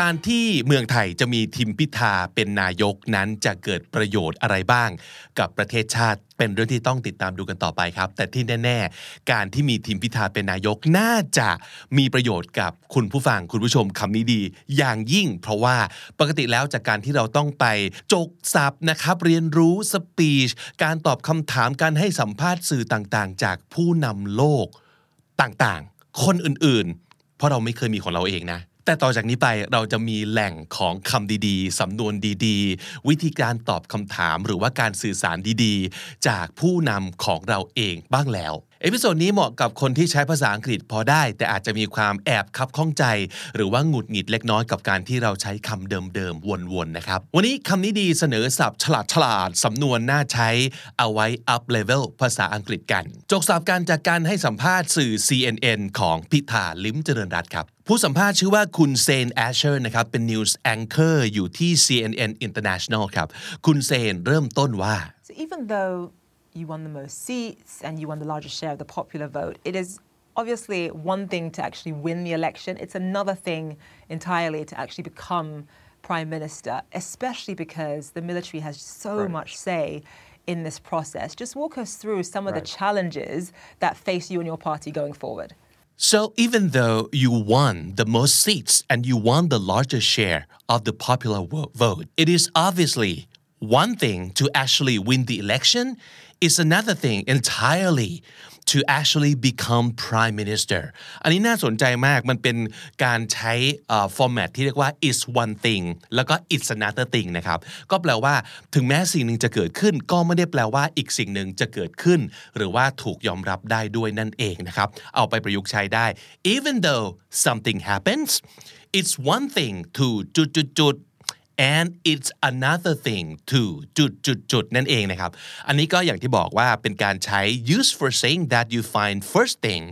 การที่เมืองไทยจะมีทิมพิธาเป็นนายกนั้นจะเกิดประโยชน์อะไรบ้าง กับประเทศชาติเป็นเรื่องที่ต้องติดตามดูกันต่อไปครับ แต่ที่แน่ ๆ การที่มีทิมพิธาเป็นนายกน่าจะมีประโยชน์กับคุณผู้ฟังคุณผู้ชมคำนี้ดี อย่างยิ่ง เพราะว่าปกติแล้วจากการที่เราต้องไปจกศัพท์นะครับ เรียนรู้สปีชการตอบคำถามการให้สัมภาษณ์สื่อต่างๆ จากผู้นำโลกต่างๆ คนอื่นๆ เพราะเราไม่เคยมีของเราเองนะ แต่ต่อจากนี้ไปเราจะมีแหล่งของคำดีๆ สำนวนดีๆ วิธีการตอบคำถามหรือว่าการสื่อสารดีๆ จากผู้นำของเราเองบ้างแล้ว episode นี้เหมาะกับคนที่ใช้ภาษาอังกฤษพอได้ แต่อาจจะมีความแอบคับข้องใจ หรือว่าหงุดหงิดเล็กน้อยกับการที่เราใช้คำเดิมๆวนๆนะครับ วันนี้คำนี้ดีเสนอศัพท์ฉลาดฉลาดสำนวนน่าใช้เอาไว้ up level ภาษาอังกฤษกัน จกศัพท์การจากการให้สัมภาษณ์สื่อ CNN ของพิธาลิมเจริญรัตครับผู้สัมภาษณ์ชื่อว่าคุณเซนแอชเชอร์นะครับเป็น News Anchor อยู่ที่ CNN International ครับคุณเซนเริ่มต้นว่า So even though you won the most seats and you won the largest share of the popular vote, it is obviously one thing to actually win the election. It's another thing entirely to actually become prime minister, especially because the military has so much say in this process. Just walk us through some of the challenges that face you and your party going forward. So even though you won the most seats and you won the largest share of the popular vote, it is obviously one thing to actually win the election is another thing entirely to actually become prime minister อันนี้น่าสนใจมากมันเป็นการใช้ฟอร์แมตที่เรียกว่า is one thing แล้วก็ it's another thing นะครับ ก็แปลว่าถึงแม้สิ่งหนึ่งจะเกิดขึ้น ก็ไม่ได้แปลว่าอีกสิ่งหนึ่งจะเกิดขึ้น หรือว่าถูกยอมรับได้ด้วยนั่นเองนะครับ เอาไปประยุกต์ใช้ได้ even though something happens it's one thing to จุดจุดจุด and it's another thing to จุดจุดจุดนั่นเองนะครับ อันนี้ก็อย่างที่บอกว่าเป็นการใช้ use for saying that you find first thing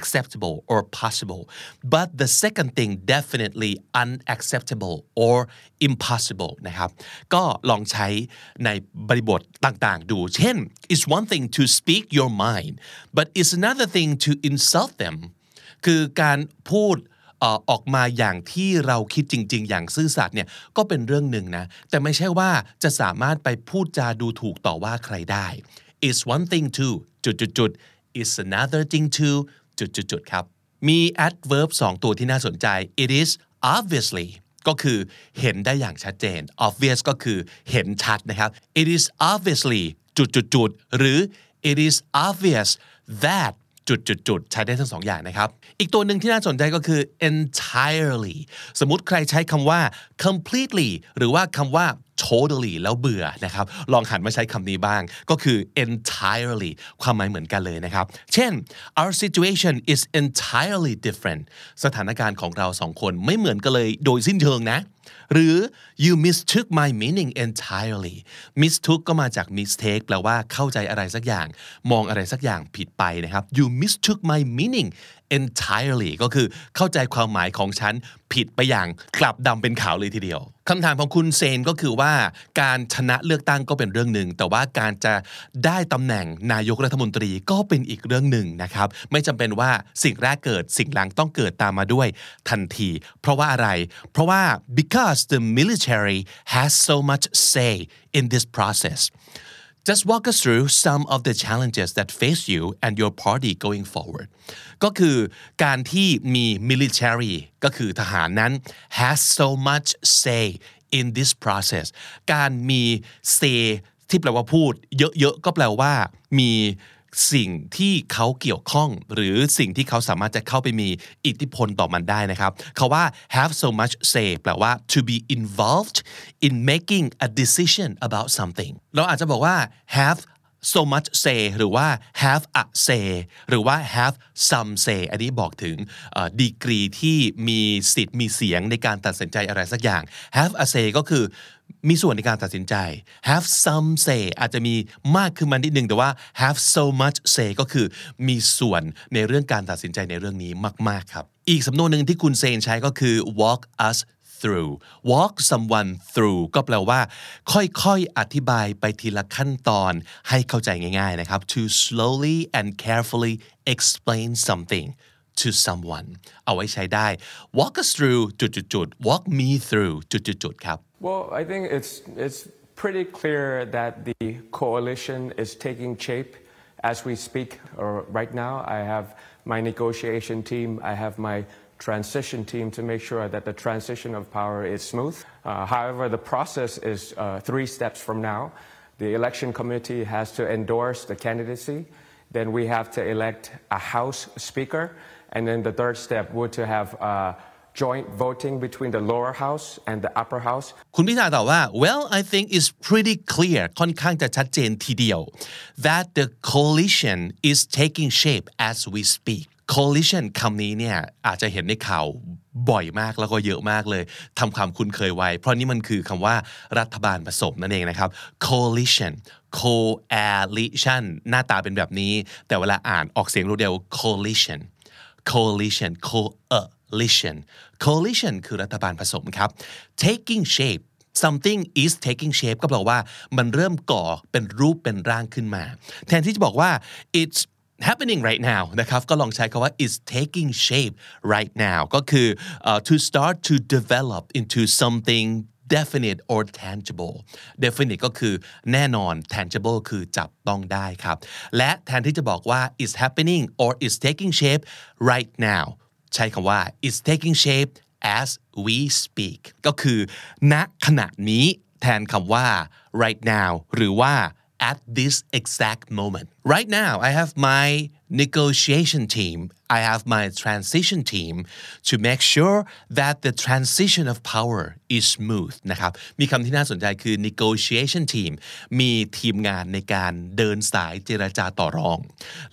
acceptable or possible but the second thing definitely unacceptable or impossible นะครับ ก็ลองใช้ในบริบทต่างๆ ดู เช่น it's one thing to speak your mind but it's another thing to insult them คือการพูดเ ออกมาอย่างที่เราคิดจริง ๆ อย่างซื่อสัตย์เนี่ยก็เป็นเรื่องหนึ่งนะ แต่ไม่ใช่ว่าจะสามารถไปพูดจาดูถูกต่อว่าใครได้ is one thing to จุดจุดจุด is another thing to จุดจุดจุดครับ มี adverb สองตัวที่น่าสนใจ it is obviously ก็คือเห็นได้อย่างชัดเจน obvious ก็คือเห็นชัดนะครับ it is obviously จุดจุดจุดหรือ it is obvious that จุดจุดจุดใช้ได้ทั้งสองอย่างนะครับ อีกตัวหนึ่งที่น่าสนใจก็คือ entirely สมมติใครใช้คำว่า completely หรือว่าคำว่า totally แล้วเบื่อนะครับ ลองหันมาใช้คำนี้บ้าง ก็คือ entirely ความหมายเหมือนกันเลยนะครับ เช่น our situation is entirely different สถานการณ์ของเราสองคนไม่เหมือนกันเลยโดยสิ้นเชิงนะ หรือ you mistook my meaning entirely mistook ก็มาจาก mistake แปลว่าเข้าใจอะไรสักอย่าง มองอะไรสักอย่างผิดไปนะครับ you mistook my meaning entirely ก็คือเข้าใจความหมายของฉันผิดไปอย่างกลับดำเป็นขาวเลยทีเดียว คำถามของคุณเซนก็คือว่าการชนะเลือกตั้งก็เป็นเรื่องหนึ่ง แต่ว่าการจะได้ตำแหน่งนายกรัฐมนตรีก็เป็นอีกเรื่องหนึ่งนะครับ ไม่จำเป็นว่าสิ่งแรกเกิดสิ่งหลังต้องเกิดตามมาด้วยทันที เพราะว่าอะไร เพราะว่า because the military has so much say in this process Just walk us through some of the challenges that face you and your party going forward ก็คือการที่มี military ก็คือทหารนั้น has so much say in this process การมี say ที่แปลว่าพูด เยอะๆ ก็แปลว่ามีสิ่งที่เขาเกี่ยวข้อง หรือสิ่งที่เขาสามารถจะเข้าไปมีอิทธิพลต่อมันได้นะครับเขาว่า have so much say แปลว่า to be involved in making a decision about something เราอาจจะบอกว่า have so much say หรือว่า have a say หรือว่า have some say อันนี้บอกถึงดีกรีที่มีสิทธิ์มีเสียงในการตัดสินใจอะไรสักอย่าง have a say ก็คือมีส่วนในการตัดสินใจ have some say อาจจะมีมากขึ้นมานิดนึงแต่ว่า have so much say ก็คือมีส่วนในเรื่องการตัดสินใจในเรื่องนี้มาก ๆ ครับ อีกสำนวนหนึ่งที่คุณเซนใช้ก็คือ walk us through walk someone through ก็แปลว่า ค่อยๆ อธิบายไปทีละขั้นตอนให้เข้าใจง่ายๆนะครับ to slowly and carefully explain something to someone เอาไว้ใช้ได้ walk us through จุดๆ walk me through จุดๆ ครับ Well, I think it's it's pretty clear that the coalition is taking shape as we speak. Or right now, I have my negotiation team. I have my transition team to make sure that the transition of power is smooth. Uh, however, the process is uh, three steps from now. The election committee has to endorse the candidacy. Then we have to elect a House Speaker. And then the third step would to have uh, joint voting between the lower house and the upper house. คุณพิธาตอบว่า well I think it's pretty clear ค่อนข้างจะชัดเจนทีเดียว that the coalition is taking shape as we speak coalition คำนี้เนี่ยอาจจะเห็นในข่าวบ่อยมากแล้วก็เยอะมากเลยทำความคุ้นเคยไว้ เพราะนี่มันคือคำว่ารัฐบาลผสมนั่นเองนะครับ coalition coalition หน้าตาเป็นแบบนี้ แต่เวลาอ่านออกเสียงรูเดียว coalition coalition coalition coalition คือรัฐบาลผสมครับ taking shape something is taking shape ก็แปลว่ามันเริ่มก่อเป็นรูปเป็นร่างขึ้นมา แทนที่จะบอกว่า it's happening right now นะครับก็ลองใช้คาว่า is taking shape right now ก็คือ uh, to start to develop into something definite or tangible definite ก็คือแน่นอน tangible คือจับต้องได้ครับ และแทนที่จะบอกว่า is happening or is taking shape right now ใช้คำว่า is taking shape as we speak ก็คือ ณขณะนี้แทนคำว่า right now หรือว่า at this exact moment. Right now, I have my negotiation team. I have my transition team to make sure that the transition of power is smooth นะครับ มีคำที่น่าสนใจคือ negotiation team มีทีมงานในการเดินสายเจรจาต่อรอง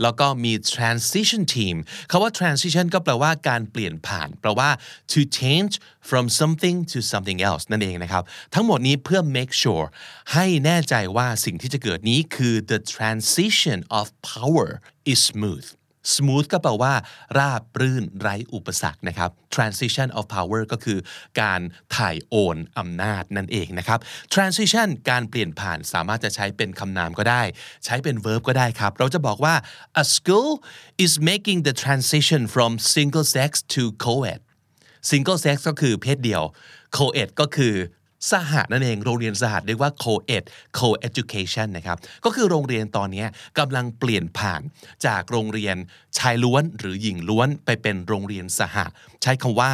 แล้วก็มี transition team คาว่า transition ก็แปลว่าการเปลี่ยนผ่าน แปลว่า to change from something to something else นั่นเองนะครับ ทั้งหมดนี้เพื่อ make sure ให้แน่ใจว่าสิ่งที่จะเกิดนี้คือ the transition of power is smooth smooth ก็แปลว่า ราบรื่นไร้อุปสรรคนะครับ transition of power ก็คือการถ่ายโอนอำนาจนั่นเองนะครับ transition การเปลี่ยนผ่านสามารถจะใช้เป็นคำนามก็ได้ ใช้เป็น verb ก็ได้ครับ เราจะบอกว่า a school is making the transition from single sex to co-ed single sex ก็คือเพศเดียว co-ed ก็คือ สหะนั่นเองโรงเรียนสหะเรียกว่า co-ed co-education นะครับก็คือโรงเรียนตอนนี้กำลังเปลี่ยนผ่านจากโรงเรียนชายล้วนหรือหญิงล้วนไปเป็นโรงเรียนสหะใช้คำว่า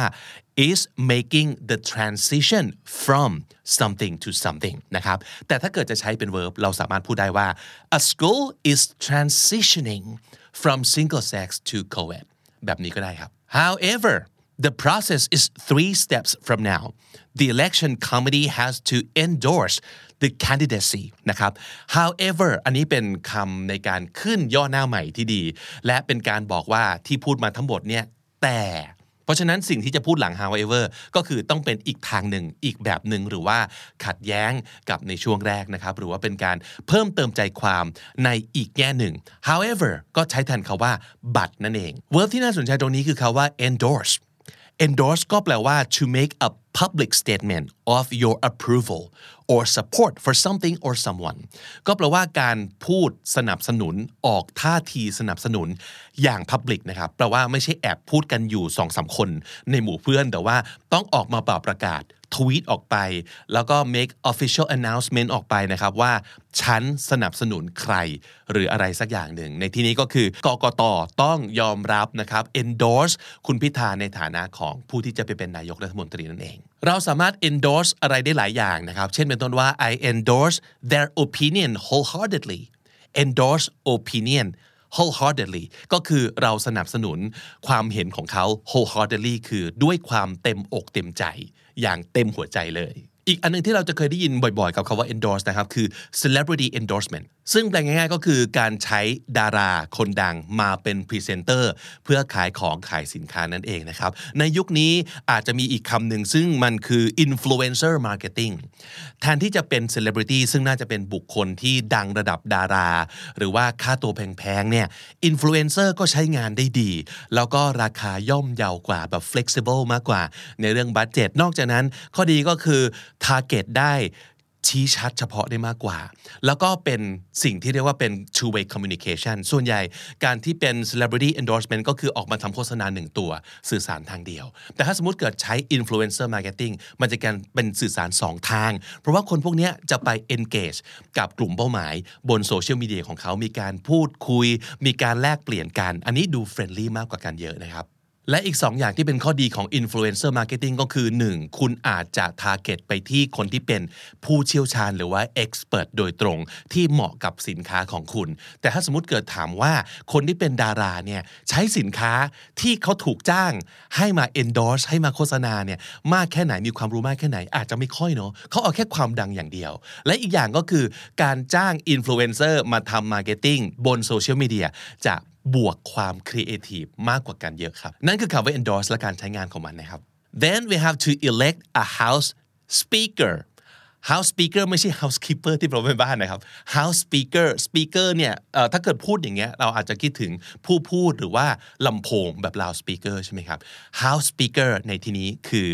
is making the transition from something to something นะครับแต่ถ้าเกิดจะใช้เป็น verb เราสามารถพูดได้ว่า a school is transitioning from single sex to co-ed แบบนี้ก็ได้ครับ however The process is three steps from now. The election committee has to endorse the candidacy นะครับ however อันนี้เป็นคำในการขึ้นย่อหน้าใหม่ที่ดี และเป็นการบอกว่าที่พูดมาทั้งหมดเนี่ยแต่ เพราะฉะนั้นสิ่งที่จะพูดหลัง however ก็คือต้องเป็นอีกทางหนึ่งอีกแบบหนึ่งหรือว่าขัดแย้งกับในช่วงแรกนะครับ หรือว่าเป็นการเพิ่มเติมใจความในอีกแง่หนึ่ง however ก็ใช้แทนคาว่า but นั่นเอง verb ที่น่าสนใจตรงนี้คือคาว่า endorse endorse ก็แปลว่า to make a public statement of your approval or support for something or someone ก็แปลว่าการพูดสนับสนุนออกท่าทีสนับสนุนอย่าง public นะครับแปลว่าไม่ใช่แอบพูดกันอยู่สองสามคนในหมู่เพื่อนแต่ว่าต้องออกมาเป่าประกาศทวีตออกไป แล้วก็ make official announcement ออกไปนะครับว่าฉันสนับสนุนใคร หรืออะไรสักอย่างหนึ่ง ในที่นี้ก็คือกกตต้องยอมรับนะครับ endorse คุณพิธาในฐานะของผู้ที่จะไปเป็นนายกรัฐมนตรีนั่นเอง เราสามารถ endorse อะไรได้หลายอย่างนะครับ เช่นเป็นต้นว่า I endorse their opinion wholeheartedly endorse opinion wholeheartedly ก็คือเราสนับสนุนความเห็นของเขา wholeheartedly คือด้วยความเต็มอกเต็มใจ อย่างเต็มหัวใจเลย อีกอันนึงที่เราจะเคยได้ยินบ่อยๆ กับคาว่า endorse นะครับ คือ celebrity endorsement ซึ่งแปลง่ายๆ ก็คือการใช้ดาราคนดังมาเป็นพรีเซนเตอร์เพื่อขายของขายสินค้านั่นเองนะครับ ในยุคนี้อาจจะมีอีกคำหนึ่งซึ่งมันคือ influencer marketing แทนที่จะเป็น celebrity ซึ่งน่าจะเป็นบุคคลที่ดังระดับดารา หรือว่าค่าตัวแพงๆเนี่ย influencer ก็ใช้งานได้ดี แล้วก็ราคาย่อมเยาวกว่าแบบ flexible มากกว่าในเรื่อง budget นอกจากนั้นข้อดีก็คือ target ได้ชี้ชัดเฉพาะได้มากกว่า แล้วก็เป็นสิ่งที่เรียกว่าเป็น two way communication ส่วนใหญ่การที่เป็น celebrity endorsement ก็คือออกมาทำโฆษณาหนึ่งตัวสื่อสารทางเดียว แต่ถ้าสมมติเกิดใช้ influencer marketing มันจะการเป็นสื่อสารสองทาง เพราะว่าคนพวกนี้จะไป engage กับกลุ่มเป้าหมาย บนโซเชียลมีเดียของเขามีการพูดคุย มีการแลกเปลี่ยนกัน อันนี้ดู friendly มากกว่ากันเยอะนะครับ และอีก 2 อย่างที่เป็นข้อดีของ influencer marketing ก็คือ 1. คุณอาจจะ target ไปที่คนที่เป็นผู้เชี่ยวชาญหรือว่า expert โดยตรงที่เหมาะกับสินค้าของคุณ แต่ถ้าสมมติเกิดถามว่าคนที่เป็นดาราเนี่ยใช้สินค้าที่เขาถูกจ้างให้มา endorse ให้มาโฆษณาเนี่ยมากแค่ไหนมีความรู้มากแค่ไหน อาจจะไม่ค่อยเนาะเขาเอาแค่ความดังอย่างเดียว และอีกอย่างก็คือการจ้าง influencer มาทำ marketing บนโซเชียลมีเดียจะ บวกความครีเอทีฟมากกว่ากันเยอะครับ นั่นคือคำว่า endorse และการใช้งานของมันนะครับ then we have to elect a house speaker house speaker ไม่ใช่ housekeeper ที่เราเป็นบ้านนะครับ house speaker speaker เนี่ยถ้าเกิดพูดอย่างเงี้ยเราอาจจะคิดถึงผู้พูดหรือว่าลำโพงแบบ loud speaker ใช่ไหมครับ house speaker ในที่นี้คือ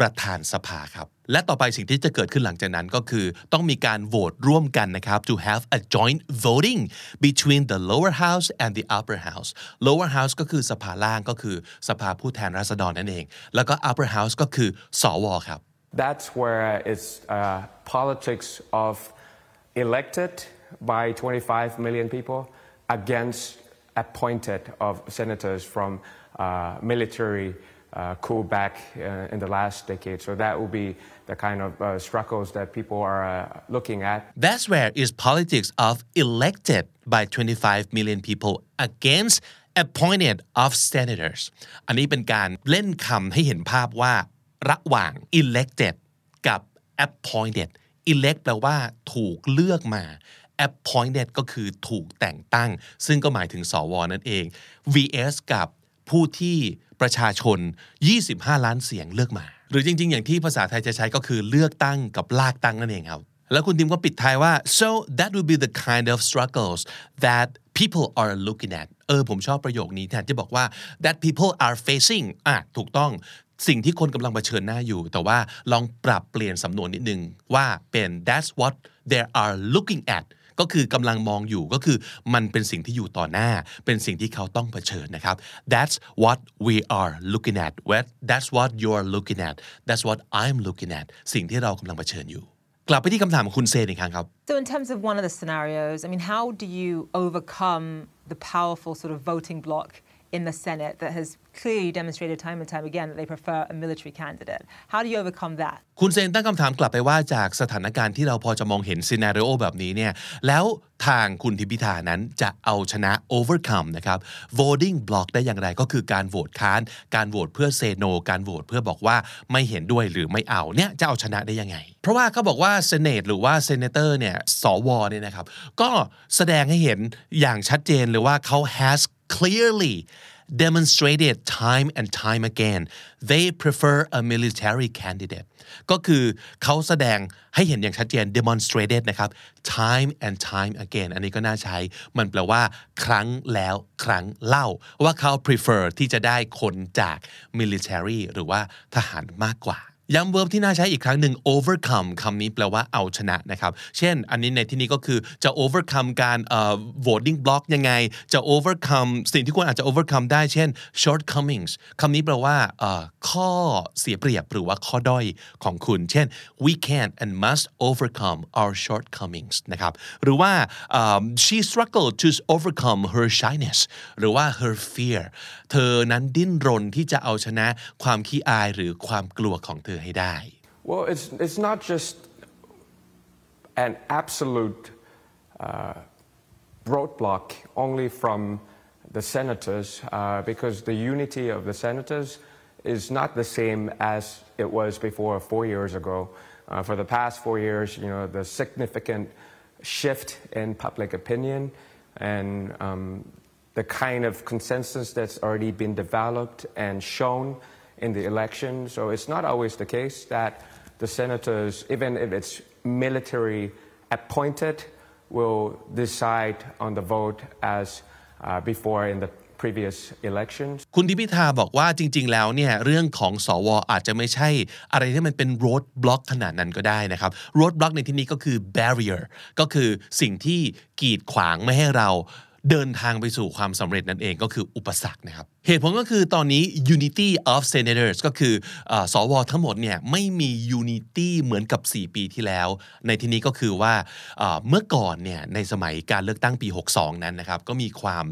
ประธานสภาครับ และต่อไปสิ่งที่จะเกิดขึ้นหลังจากนั้นก็คือ ต้องมีการโหวตร่วมกันนะครับ to have a joint voting between the lower house and the upper house lower house ก็คือสภาล่างก็คือสภาผู้แทนราษฎรนั่นเอง แล้วก็ upper house ก็คือสวครับ That's where it's uh, politics of elected by 25 million people against appointed of senators from uh, military uh, cool back uh, in the last decade. So that will be the kind of uh, struggles that people are uh, looking at. That's where is politics of elected by 25 million people against appointed of senators อันนี้เป็นการเล่นคำให้เห็นภาพว่าระหว่าง elected กับ appointed elect แปลว่าถูกเลือกมา appointed ก็คือถูกแต่งตั้ง ซึ่งก็หมายถึงสวนั่นเอง vs กับผู้ที่ ประชาชน 25 ล้านเสียงเลือกมา หรือจริง ๆ อย่างที่ภาษาไทยจะใช้ก็คือเลือกตั้งกับลากตั้งนั่นเองครับ แล้วคุณทิมก็ปิดท้ายว่า so that would be the kind of struggles that people are looking at เออผมชอบประโยคนี้แทนที่บอกว่า that people are facing อะถูกต้องสิ่งที่คนกำลังเผชิญหน้าอยู่ แต่ว่าลองปรับเปลี่ยนสำนวนนิดนึงว่าเป็น that's what they are looking at ก็คือกำลังมองอยู่ก็คือมันเป็นสิ่งที่อยู่ต่อหน้า เป็นสิ่งที่เขาต้องเผชิญนะครับ that's what we are looking at that's what you're looking at that's what I'm looking at สิ่งที่เรากำลังเผชิญอยู่ กลับไปที่คำถามของคุณเซนอีกครั้งครับ So in terms of one of the scenarios I mean how do you overcome the powerful sort of voting block in the Senate that has clearly demonstrated time and time again that they prefer a military candidate. How do you overcome that? คุณเซนตั้งคำถามกลับไปว่าจากสถานการณ์ที่เราพอจะมองเห็นซีนารีโอแบบนี้เนี่ยแล้วทางคุณทิพิธานั้นจะเอาชนะ overcome นะครับ voting block ได้อย่างไรก็คือการโหวตค้าน การโหวตเพื่อเซโน การโหวตเพื่อบอกว่าไม่เห็นด้วยหรือไม่เอาเนี่ยจะเอาชนะได้ยังไง เพราะว่าเขาบอกว่าเซเนตหรือว่าเซเนเตอร์เนี่ยสวเนี่ยนะครับก็แสดงให้เห็นอย่างชัดเจนเลยว่าเขา has clearly demonstrated time and time again they prefer a military candidate ก็คือเขาแสดงให้เห็นอย่างชัดเจน demonstrated นะครับ time and time again อันนี้ก็น่าใช้ มันแปลว่า ครั้งแล้วครั้งเล่า ว่าเขา prefer ที่จะได้คนจาก military หรือว่าทหารมากกว่า ย้ำเวิร์บที่น่าใช้อีกครั้งหนึ่ง overcome คำนี้แปลว่าเอาชนะนะครับ เช่น อันนี้ในที่นี้ก็คือจะ overcome การ voting block ยังไง จะ overcome สิ่งที่คุณอาจจะ overcome ได้ เช่น shortcomings คำนี้แปลว่าข้อเสียเปรียบหรือว่าข้อด้อยของคุณ เช่น we can and must overcome our shortcomings นะครับ หรือว่า she struggled to overcome her shyness หรือว่า her fear เธอนั้นดิ้นรนที่จะเอาชนะความขี้อายหรือความกลัวของเธอให้ได้ Well it's it's not just an absolute uh, roadblock only from the senators uh, because the unity of the senators is not the same as it was before four years ago. Uh, for the past four years, you know, the significant shift in public opinion and um, the kind of consensus that's already been developed and shown in the election. So it's not always the case that the senators, even if it's military appointed, will decide on the vote as uh, before in the previous elections คุณทิพิธาบอกว่าจริง ๆ แล้วเนี่ยเรื่องของสวอาจจะไม่ใช่อะไรที่มันเป็น road block ขนาดนั้นก็ได้นะครับ road block ในที่นี้ก็คือ barrier ก็คือสิ่งที่กีดขวางไม่ให้เรา เดินทางไปสู่ความสำเร็จนั่นเองก็คืออุปสรรคนะครับ เหตุผลก็คือตอนนี้ unity of senators ก็คือสวทั้งหมดเนี่ยไม่มี unity เหมือนกับ 4 ปีที่แล้ว ในที่นี้ก็คือว่าเมื่อก่อนเนี่ยในสมัยการเลือกตั้งปี 62 นั้นนะครับ ก็มีความ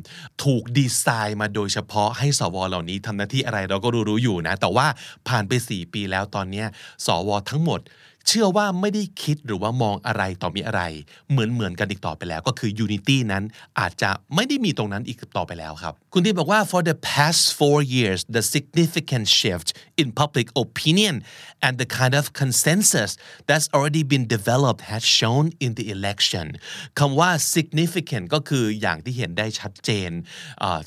ถูกดีไซน์มาโดยเฉพาะให้สวเหล่านี้ทำหน้าที่อะไรเราก็รู้รู้อยู่นะ แต่ว่าผ่านไป 4 ปีแล้วตอนนี้สวทั้งหมด เชื่อว่าไม่ได้คิดหรือว่ามองอะไรต่อมีอะไร เหมือนเหมือนกันอีกต่อไปแล้ว ก็คือ unity นั้นอาจจะไม่ได้มีตรงนั้นอีกต่อไปแล้วครับ คุณที่บอกว่า for the past four years the significant shift in public opinion and the kind of consensus that's already been developed has shown in the election คำว่า significant ก็คืออย่างที่เห็นได้ชัดเจน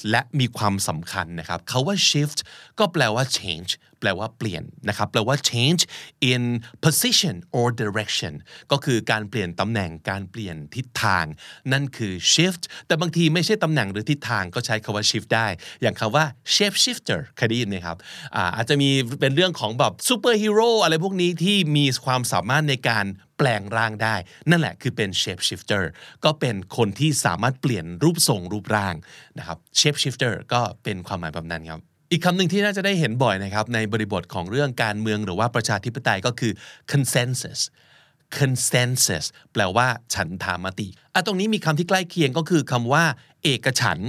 และมีความสำคัญนะครับคำว่า shift ก็แปลว่า change แปลว่าเปลี่ยนนะครับแปลว่า change in position or direction ก็คือการเปลี่ยนตำแหน่งการเปลี่ยนทิศทาง นั่นคือ shift แต่บางทีไม่ใช่ตำแหน่งหรือทิศทางก็ใช้คำว่า shift ได้ อย่างคำว่า shape shifter เคยได้ยินไหมครับอาจจะมีเป็นเรื่องของแบบซูเปอร์ฮีโร่อะไรพวกนี้ที่มีความสามารถในการแปลงร่างได้ นั่นแหละคือเป็น shape shifter ก็เป็นคนที่สามารถเปลี่ยนรูปทรงรูปร่างนะครับ shape shifter ก็เป็นความหมายแบบนั้นครับ อีกคำหนึ่งที่น่าจะได้เห็นบ่อยนะครับในบริบทของเรื่องการเมืองหรือว่าประชาธิปไตยก็คือ consensus consensus แปลว่าฉันทามติอะตรงนี้มีคำที่ใกล้เคียงก็คือคำว่า เอกฉัน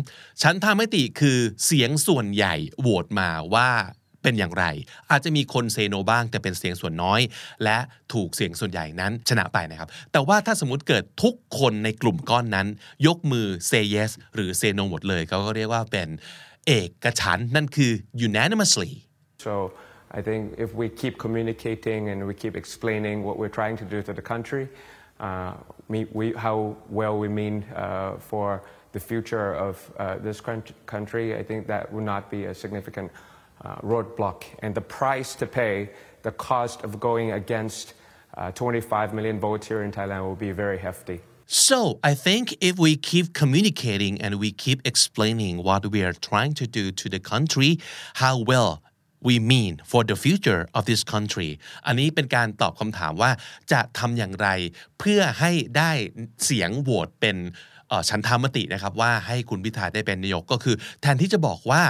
ฉันทามติคือเสียงส่วนใหญ่โหวตมาว่าเป็นอย่างไร อาจจะมีคนเซโนบ้าง แต่เป็นเสียงส่วนน้อย และถูกเสียงส่วนใหญ่นั้นชนะไปนะครับ แต่ว่าถ้าสมมติเกิดทุกคนในกลุ่มก้อนนั้น ยกมือ say yes หรือ say no หมดเลยเขาก็เรียกว่าเป็น เอกฉันนั่นคือ unanimously so I think if we keep communicating and we keep explaining what we're trying to do to the country uh, we, we, how well we mean uh, for the future of uh, this country I think that would not be a significant uh, roadblock and the price to pay the cost of going against uh, 25 million votes here in Thailand will be very hefty So I think if we keep communicating and we keep explaining what we are trying to do to the country, how well we mean for the future of this country อันนี้เป็นการตอบคำถามว่าจะทำอย่างไร เพื่อให้ได้เสียงโหวตเป็นฉันทามตินะครับว่าให้คุณพิธาได้เป็นนายกก็คือ แทนที่จะบอกว่า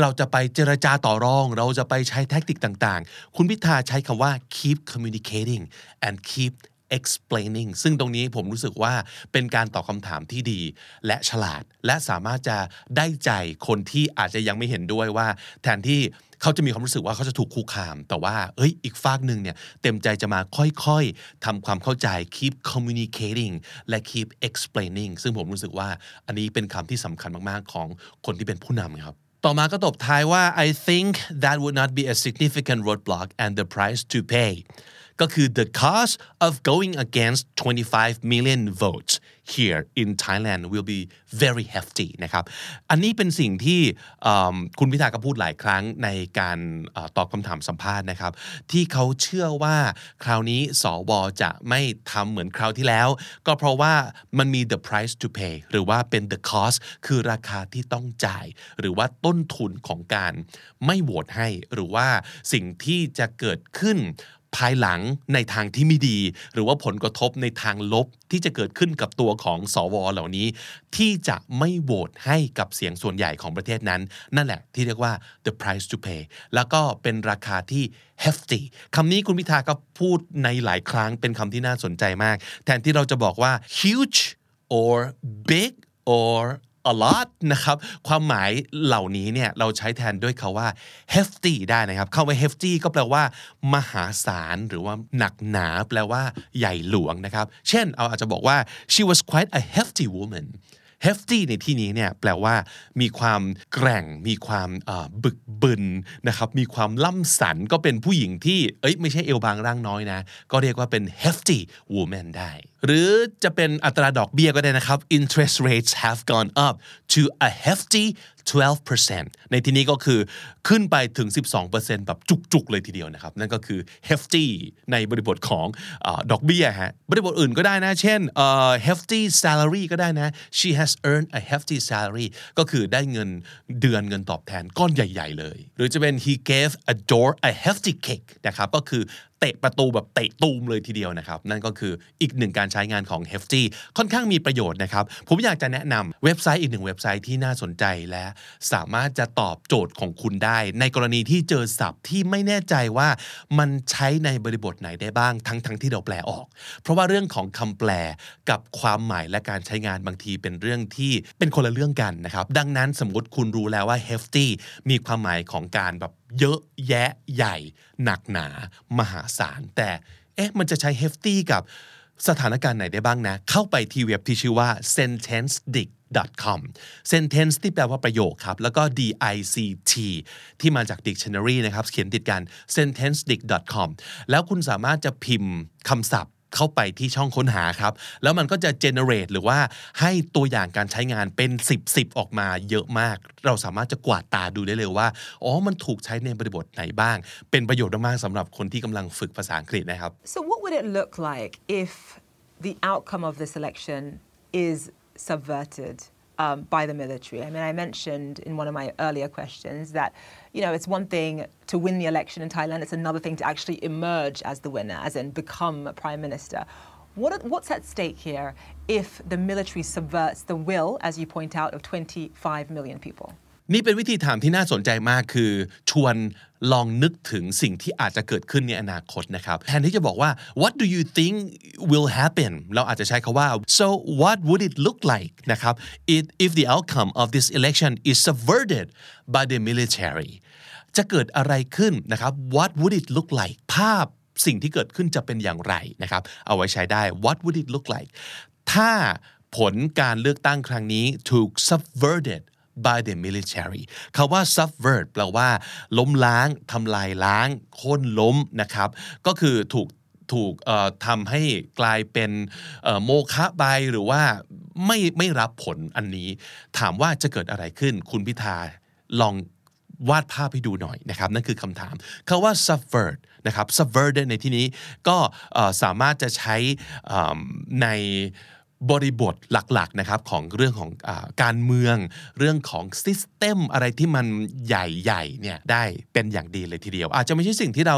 เราจะไปเจรจาต่อรอง เราจะไปใช้แท็กติกต่างๆ คุณพิธาใช้คำว่า keep communicating and keep explaining ซึ่งตรงนี้ผมรู้สึกว่าเป็นการตอบคำถามที่ดี และฉลาด และสามารถจะได้ใจคนที่อาจจะยังไม่เห็นด้วยว่า แทนที่เขาจะมีความรู้สึกว่าเขาจะถูกคุกคาม แต่ว่าเอ้ยอีกฝากหนึ่งเนี่ยเต็มใจจะมาค่อยๆทำความเข้าใจ keep communicating และ keep explaining ซึ่งผมรู้สึกว่าอันนี้เป็นคำที่สำคัญมากๆ ของคนที่เป็นผู้นำครับต่อมาก็ตบท้ายว่า I think that would not be a significant roadblock and the price to pay ก็คือ the cost of going against 25 million votes here in Thailand will be very hefty นะครับ อันนี้เป็นสิ่งที่คุณพิธาก็พูดหลายครั้งในการตอบคำถามสัมภาษณ์นะครับ ที่เขาเชื่อว่าคราวนี้สวจะไม่ทำเหมือนคราวที่แล้ว ก็เพราะว่ามันมี the price to pay หรือว่าเป็น the cost คือราคาที่ต้องจ่าย หรือว่าต้นทุนของการไม่โหวตให้ หรือว่าสิ่งที่จะเกิดขึ้น ภายหลังในทางที่ไม่ดี หรือว่าผลกระทบในทางลบที่จะเกิดขึ้นกับตัวของสวเหล่านี้ ที่จะไม่โหวตให้กับเสียงส่วนใหญ่ของประเทศนั้น นั่นแหละที่เรียกว่า the price to pay แล้วก็เป็นราคาที่ hefty คำนี้คุณพิธาก็พูดในหลายครั้งเป็นคำที่น่าสนใจมาก แทนที่เราจะบอกว่า huge or big or a lot นะครับความหมายเหล่านี้เนี่ยเราใช้แทนด้วยคาว่า hefty ได้นะครับคาว่า hefty ก็แปลว่า มหาศาลหรือว่าหนักหนาแปลว่า ใหญ่หลวงนะครับ เช่น เอาอาจจะบอกว่า she was quite a hefty woman hefty ในที่นี้เนี่ยแปลว่ามีความแกร่ง มีความบึกบึนนะครับ มีความล่ำสันก็เป็นผู้หญิงที่ เอ้ยไม่ใช่เอวบางร่างน้อยนะ ก็เรียกว่าเป็น hefty woman ได้ หรือจะเป็นอัตราดอกเบี้ยก็ได้นะครับ interest rates have gone up to a hefty 12%ในที่นี้ก็คือขึ้นไปถึง 12%แบบจุกๆเลยทีเดียวนะครับ นั่นก็คือ hefty ในบริบทของอดอกเบี้ยฮะบริบทอื่นก็ได้นะ เช่น hefty salary ก็ได้นะ she has earned a hefty salary ก็คือได้เงินเดือนเงินตอบแทนก้อนใหญ่ ๆ เลย หรือจะเป็น he gave a door a hefty cake นะครับก็คือเตะประตูแบบเตะตูมเลยทีเดียวนะครับ นั่นก็คืออีกหนึ่งการใช้งานของ Hefty ค่อนข้างมีประโยชน์นะครับ ผมอยากจะแนะนำเว็บไซต์อีกหนึ่งเว็บไซต์ที่น่าสนใจและสามารถจะตอบโจทย์ของคุณได้ ในกรณีที่เจอศัพท์ที่ไม่แน่ใจว่ามันใช้ในบริบทไหนได้บ้างทั้งทั้งที่เราแปลออก เพราะว่าเรื่องของคำแปลกับความหมายและการใช้งานบางทีเป็นเรื่องที่เป็นคนละเรื่องกันนะครับดังนั้นสมมติคุณรู้แล้วว่า hefty มีความหมายของการแบบเยอะแยะใหญ่ หนักหนามหาศาล แต่เอ๊ะมันจะใช้ hefty กับสถานการณ์ไหนได้บ้างนะ เข้าไปที่เว็บที่ชื่อว่า sentence-dict com sentence ที่แปลว่าประโยคครับ แล้วก็ dict ที่มาจาก dictionary นะครับ เขียนติดกัน sentence-dict com แล้วคุณสามารถจะพิมพ์คำศัพท์ เข้าไปที่ช่องค้นหาครับ แล้วมันก็จะ generate หรือว่าให้ตัวอย่างการใช้งานเป็น 10 10 ออกมาเยอะมาก เราสามารถจะกวาดตาดูได้เลยว่า อ๋อ มันถูกใช้ในบริบทไหนบ้าง เป็นประโยชน์มากสำหรับคนที่กำลังฝึกภาษาอังกฤษนะครับ so what would it look like if the outcome of this election is subverted um, by the military. I mean, I mentioned in one of my earlier questions that, you know, it's one thing to win the election in Thailand, it's another thing to actually emerge as the winner, as in become a prime minister. What, what's at stake here if the military subverts the will, as you point out, of 25 million people? นี่เป็นวิธีถามที่น่าสนใจมากคือชวนลองนึกถึงสิ่งที่อาจจะเกิดขึ้นในอนาคตนะครับแทนที่จะบอกว่า what do you think will happen เราอาจจะใช้คาว่า so what would it look like นะครับ if if the outcome of this election is subverted by the military จะเกิดอะไรขึ้นนะครับ what would it look like ภาพสิ่งที่เกิดขึ้นจะเป็นอย่างไรนะครับ เอาไว้ใช้ได้ what would it look like ถ้าผลการเลือกตั้งครั้งนี้ถูก subverted by the military คาว่า subvert แปลว่า ล้มล้างทำลายล้างโค่นล้มนะครับ ก็คือถูกถูกทำให้กลายเป็นโมฆะใบหรือว่าไม่ไม่รับผลอันนี้ ถามว่าจะเกิดอะไรขึ้น คุณพิธาลองวาดภาพให้ดูหน่อยนะครับ นั่นคือคำถามคาว่า subvert นะครับ subvert ในที่นี้ก็สามารถจะใช้ใน บริบทหลักๆนะครับของเรื่องของอการเมือง เรื่องของซิสเต็มอะไรที่มันใหญ่ๆเนี่ยได้เป็นอย่างดีเลยทีเดียว อาจจะไม่ใช่สิ่งที่เรา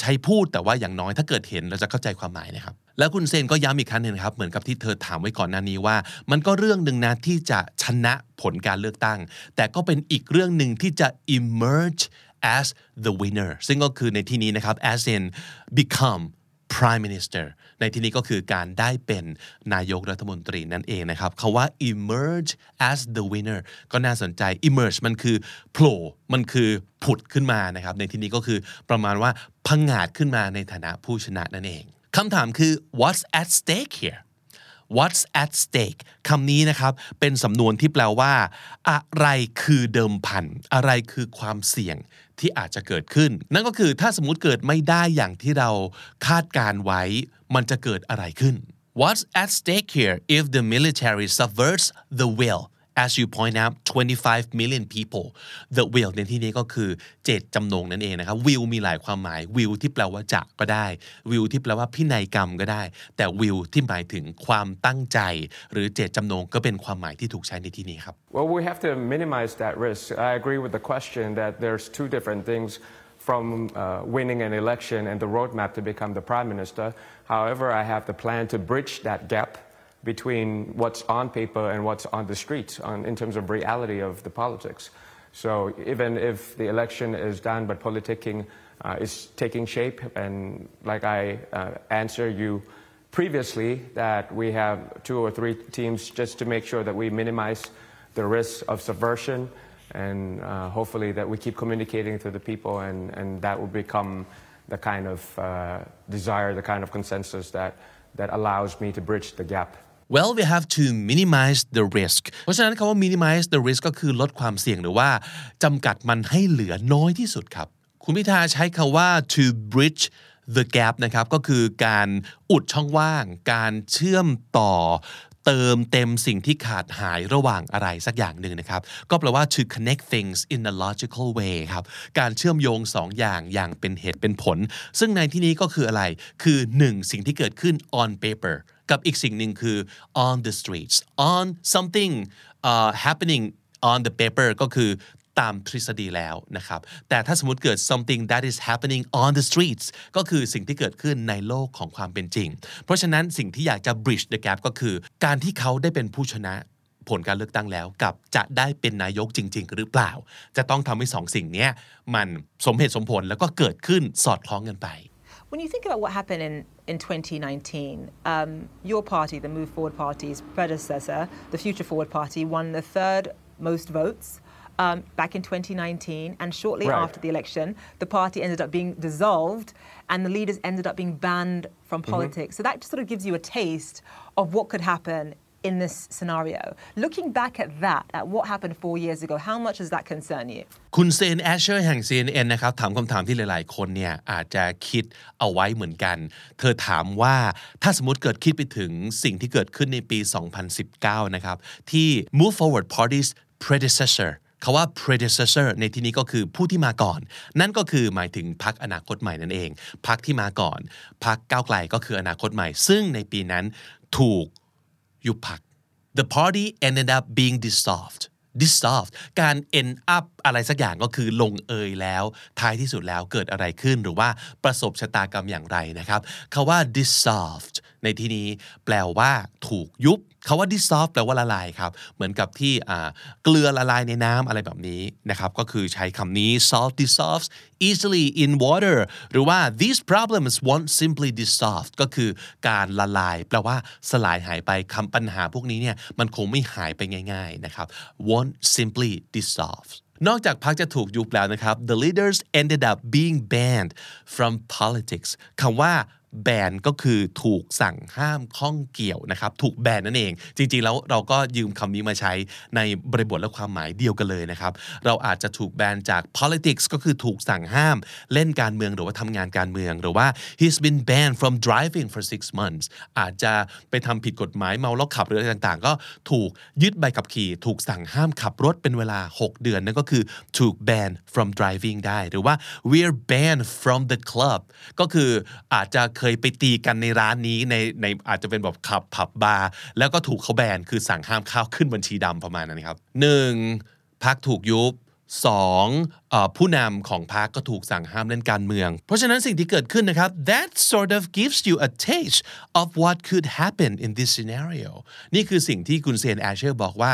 ใช้พูดแต่ว่าอย่างน้อยถ้าเกิดเห็นเราจะเข้าใจความหมายนะครับแล้วคุณเซนก็ย้ำอีกครั้งนึงครับเหมือนกับที่เธอถามไว้ก่อนหน้านี้ว่า มันก็เรื่องหนึ่งนะที่จะชนะผลการเลือกตั้ง แต่ก็เป็นอีกเรื่องหนึ่งที่จะ emerge as the winner ซึ่งก็คือในที่นี้นะครับ as in become prime minister ในที่นี้ก็คือการได้เป็นนายกรัฐมนตรีนั่นเองนะครับคาว่า emerge as the winner ก็น่าสนใจ emerge มันคือโผล่มันคือผุดขึ้นมานะครับ ในที่นี้ก็คือประมาณว่าพังงาดขึ้นมาในฐานะผู้ชนะนั่นเองคำถามคือ what's at stake here what's at stake คำนี้นะครับ เป็นสำนวนที่แปลว่า อะไรคือเดิมพัน อะไรคือความเสี่ยง ที่อาจจะเกิดขึ้น นั่นก็คือถ้าสมมติเกิดไม่ได้อย่างที่เราคาดการไว้ มันจะเกิดอะไรขึ้น What's at stake here if the military subverts the will as you point out 25 million people the will ในที่นี้ก็คือเจตจำนงนั่นเองนะครับ will มีหลายความหมาย will ที่แปลว่าจะก็ได้ will ที่แปลว่าพินัยกรรมก็ได้ แต่ will ที่หมายถึงความตั้งใจ หรือเจตจำนงก็เป็นความหมายที่ถูกใช้ในที่นี้ครับ Well we have to minimize that risk I agree with the question that there's two different things from uh, winning an election and the roadmap to become the prime minister. However, I have the plan to bridge that gap between what's on paper and what's on the streets on, in terms of reality of the politics. So even if the election is done, but politicking uh, is taking shape, and like I uh, answered you previously, that we have two or three teams just to make sure that we minimize the risk of subversion, and uh, hopefully that we keep communicating to the people, and, and that will become the kind of uh, desire, the kind of consensus that, that allows me to bridge the gap well we have to minimize the risk เพราะฉะนั้นคำว่า minimize the risk ก็คือลดความเสี่ยงหรือว่าจำกัดมันให้เหลือน้อยที่สุดครับ คุณพิธาใช้คำว่า to bridge the gap นะครับก็คือการอุดช่องว่าง การเชื่อมต่อเติมเต็มสิ่งที่ขาดหายระหว่างอะไรสักอย่างหนึ่งนะครับ ก็แปลว่า to connect things in a logical way ครับ การเชื่อมโยงสองอย่างอย่างเป็นเหตุเป็นผล ซึ่งในที่นี้ก็คืออะไร คือ 1. สิ่งที่เกิดขึ้น on paper กับอีกสิ่งหนึ่งคือ on the streets on something uh, happening on the paper ก็คือตามทฤษฎีแล้วนะครับ แต่ถ้าสมมติเกิด something that is happening on the streets ก็คือสิ่งที่เกิดขึ้นในโลกของความเป็นจริง เพราะฉะนั้นสิ่งที่อยากจะ bridge the gap ก็คือ การที่เขาได้เป็นผู้ชนะผลการเลือกตั้งแล้วกับจะได้เป็นนายกจริง ๆ หรือเปล่า จะต้องทำให้สองสิ่งนี้มันสมเหตุสมผลแล้วก็เกิดขึ้นสอดคล้องกันไป When you think about what happened in, in 2019, um, your party, the Move Forward Party's predecessor, the Future Forward Party, won the third most votes um, back in 2019. And shortly Right. after the election, the party ended up being dissolved and the leaders ended up being banned from politics. So that just sort of gives you a taste of what could happen in this scenario. Looking back at that, at what happened four years ago, how much does that concern you? คุณเซนแอชเชอร์แห่ง CNN นะครับถามคำถามที่หลาย ๆ คนเนี่ยอาจจะคิดเอาไว้เหมือนกัน เธอถามว่าถ้าสมมติเกิดคิดไปถึงสิ่งที่เกิดขึ้นในปี 2019 นะครับ ที่ Move Forward Party's predecessor คาว่า predecessor ในที่นี้ก็คือผู้ที่มาก่อน นั่นก็คือหมายถึงพักอนาคตใหม่นั่นเอง พักที่มาก่อน พักก้าวไกลก็คืออนาคตใหม่ ซึ่งในปีนั้นถูก ยุบพัก the party ended up being dissolved dissolved การ end up อะไรสักอย่างก็คือลงเอยแล้ว ท้ายที่สุดแล้วเกิดอะไรขึ้นหรือว่าประสบชะตากรรมอย่างไรนะครับคาว่า dissolved ในที่นี้แปลว่า ถูกยุบ คาว่า dissolve แปลว่าละลายครับ เหมือนกับที่เกลือละลายในน้ำอะไรแบบนี้นะครับ ก็คือใช้คำนี้ salt dissolves easily in water หรือว่า these problems won't simply dissolve ก็คือการละลาย แปลว่าสลายหายไปคำปัญหาพวกนี้เนี่ยมันคงไม่หายไปง่ายๆนะครับ won't simply dissolve นอกจากพรรคจะถูกยุบแล้วนะครับ the leaders ended up being banned from politics คำว่า แบนก็คือถูกสั่งห้ามข้องเกี่ยวนะครับ ถูกแบนนั่นเอง จริงๆแล้วเราก็ยืมคำนี้มาใช้ในบริบทและความหมายเดียวกันเลยนะครับ เราอาจจะถูกแบนจาก politics ก็คือถูกสั่งห้าม เล่นการเมืองหรือว่าทำงานการเมือง หรือว่า he's been banned from driving for six months อาจจะไปทำผิดกฎหมายเมาแล้วขับหรืออะไรต่างๆ ก็ถูกยึดใบขับขี่ ถูกสั่งห้ามขับรถเป็นเวลา 6 เดือนนั่นก็คือถูก ban from driving ได้ หรือว่า we're banned from the club ก็คืออาจจะเคยไปตีกันในร้านนี้ในในอาจจะเป็นแบบขับผับบาร์แล้วก็ถูกเขาแบนคือสั่งห้ามข้าวขึ้นบัญชีดำประมาณนั้นครับหนึ่งพักถูกยุบสองอผู้นำของพรรคก็ถูกสั่งห้ามเล่นการเมือง เพราะฉะนั้นสิ่งที่เกิดขึ้นนะครับ that sort of gives you a taste of what could happen in this scenario นี่คือสิ่งที่คุณเซนแอชเชอร์บอกว่า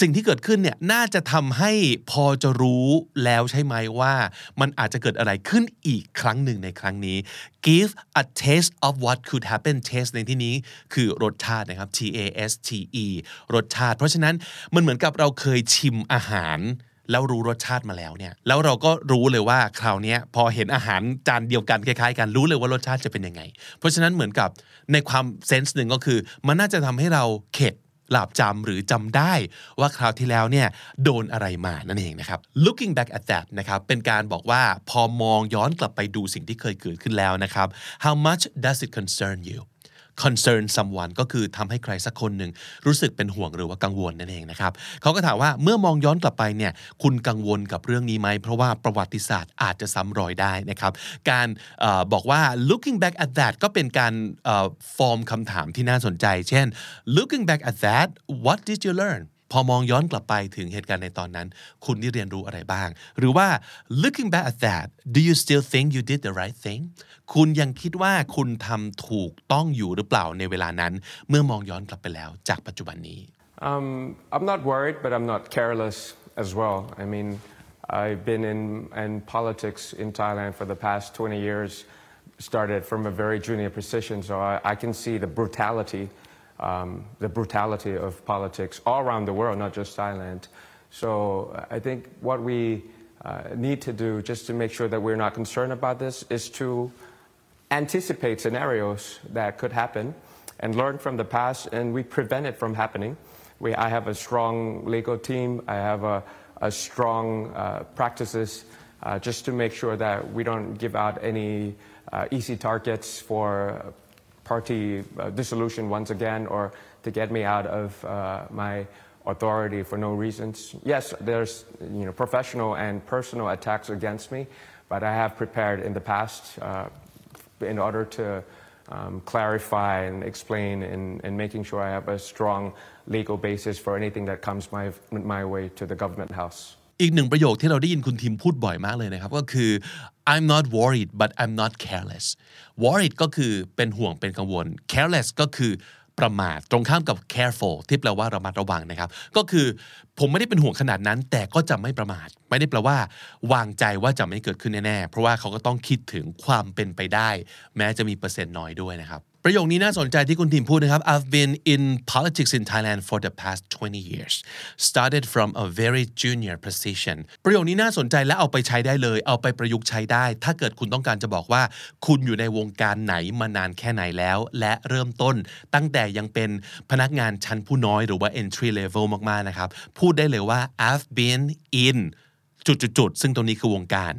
สิ่งที่เกิดขึ้นเนี่ยน่าจะทำให้พอจะรู้แล้วใช่ไหมว่ามันอาจจะเกิดอะไรขึ้นอีกครั้งหนึ่งในครั้งนี้ give a taste of what could happen taste ในที่นี้คือรสชาตินะครับ T A S T E รสชาติ เพราะฉะนั้นมันเหมือนกับเราเคยชิมอาหาร แล้วรู้รสชาติมาแล้วเนี่ยแล้วเราก็รู้เลยว่าคราวนี้พอเห็นอาหารจานเดียวกันคล้ายๆกันรู้เลยว่ารสชาติจะเป็นยังไง เพราะฉะนั้นเหมือนกับในความเซนส์หนึ่งก็คือ มันน่าจะทำให้เราเข็ด หลาบจำหรือจำได้ว่าคราวที่แล้วเนี่ยโดนอะไรมานั่นเองนะครับ looking back at that นะครับเป็นการบอกว่าพอมองย้อนกลับไปดูสิ่งที่เคยเกิดขึ้นแล้วนะครับ how much does it concern you concern someone ก็คือทำให้ใครสักคนหนึ่งรู้สึกเป็นห่วงหรือว่ากังวลนั่นเองนะครับเขาก็ถามว่าเมื่อมองย้อนกลับไปเนี่ยคุณกังวลกับเรื่องนี้ไหม เพราะว่าประวัติศาสตร์อาจจะซ้ำรอยได้นะครับ การอบอกว่า looking back at that ก็เป็นการฟอร์มคำถามที่น่าสนใจ เช่น looking back at that what did you learn พอมองย้อนกลับไปถึงเหตุการณ์ในตอนนั้น คุณได้เรียนรู้อะไรบ้าง หรือว่า looking back at that do you still think you did the right thing คุณยังคิดว่าคุณทำถูกต้องอยู่หรือเปล่าในเวลานั้น เมื่อมองย้อนกลับไปแล้วจากปัจจุบันนี้ Um, I'm not worried, but I'm not careless as well. I mean, I've been in, in politics in Thailand for the past 20 years, started from a very junior position, so I, I can see the brutality, um, the brutality of politics all around the world, not just Thailand. So I think what we uh, need to do just to make sure that we're not concerned about this is to anticipate scenarios that could happen and learn from the past, and we prevent it from happening. We, I have a strong legal team. I have a, a strong uh, practices uh, just to make sure that we don't give out any uh, easy targets for party uh, dissolution once again or to get me out of uh, my authority for no reasons. Yes, there's you know professional and personal attacks against me, but I have prepared in the past uh, in order to um, clarify and explain and, and making sure I have a strong legal basis for anything that comes my my way to the government house. อีกหนึ่งประโยคที่เราได้ยินคุณทิมพูดบ่อยมากเลยนะครับ ก็คือ I'm not worried but I'm not careless worried ก็คือเป็นห่วงเป็นกังวล careless ก็คือประมาทตรงข้ามกับ careful ที่แปลว่าระมัดระวังนะครับ ก็คือผมไม่ได้เป็นห่วงขนาดนั้น แต่ก็จะไม่ประมาท ไม่ได้แปลว่า วางใจว่าจะไม่เกิดขึ้นแน่ๆ เพราะว่าเขาก็ต้องคิดถึงความเป็นไปได้ แม้จะมีเปอร์เซ็นต์น้อยด้วยนะครับ ประโยคนี้น่าสนใจที่คุณทีมพูดนะครับ I've been in politics in Thailand for the past 20 years started from a very junior position ประโยคนี้น่าสนใจและเอาไปใช้ได้เลย เอาไปประยุกต์ใช้ได้ ถ้าเกิดคุณต้องการจะบอกว่า คุณอยู่ในวงการไหนมานานแค่ไหนแล้ว และเริ่มต้น ตั้งแต่ยังเป็นพนักงานชั้นผู้น้อยหรือว่า entry level มากๆนะครับ พูดได้เลยว่า I've been in จุดๆๆซึ่งตรงนี้คือวงการ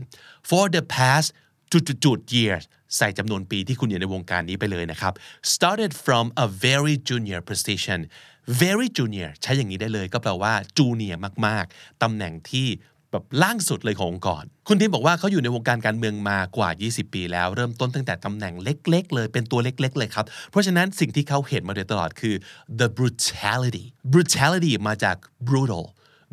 for the past จุดๆๆ years ใส่จำนวนปีที่คุณอยู่ในวงการนี้ไปเลยนะครับ started from a very junior position very junior ใช้อย่างนี้ได้เลยก็แปลว่า junior มาก ๆตำแหน่งที่แบบล่างสุดเลยขององค์กร คุณทิมบอกว่าเขาอยู่ในวงการการเมืองมากว่า 20 ปีแล้ว เริ่มต้นตั้งแต่ตำแหน่งเล็ก ๆ เลยเป็นตัวเล็ก ๆ เลยครับ เพราะฉะนั้นสิ่งที่เขาเห็นมาโดยตลอดคือ the brutality brutality มาจาก brutal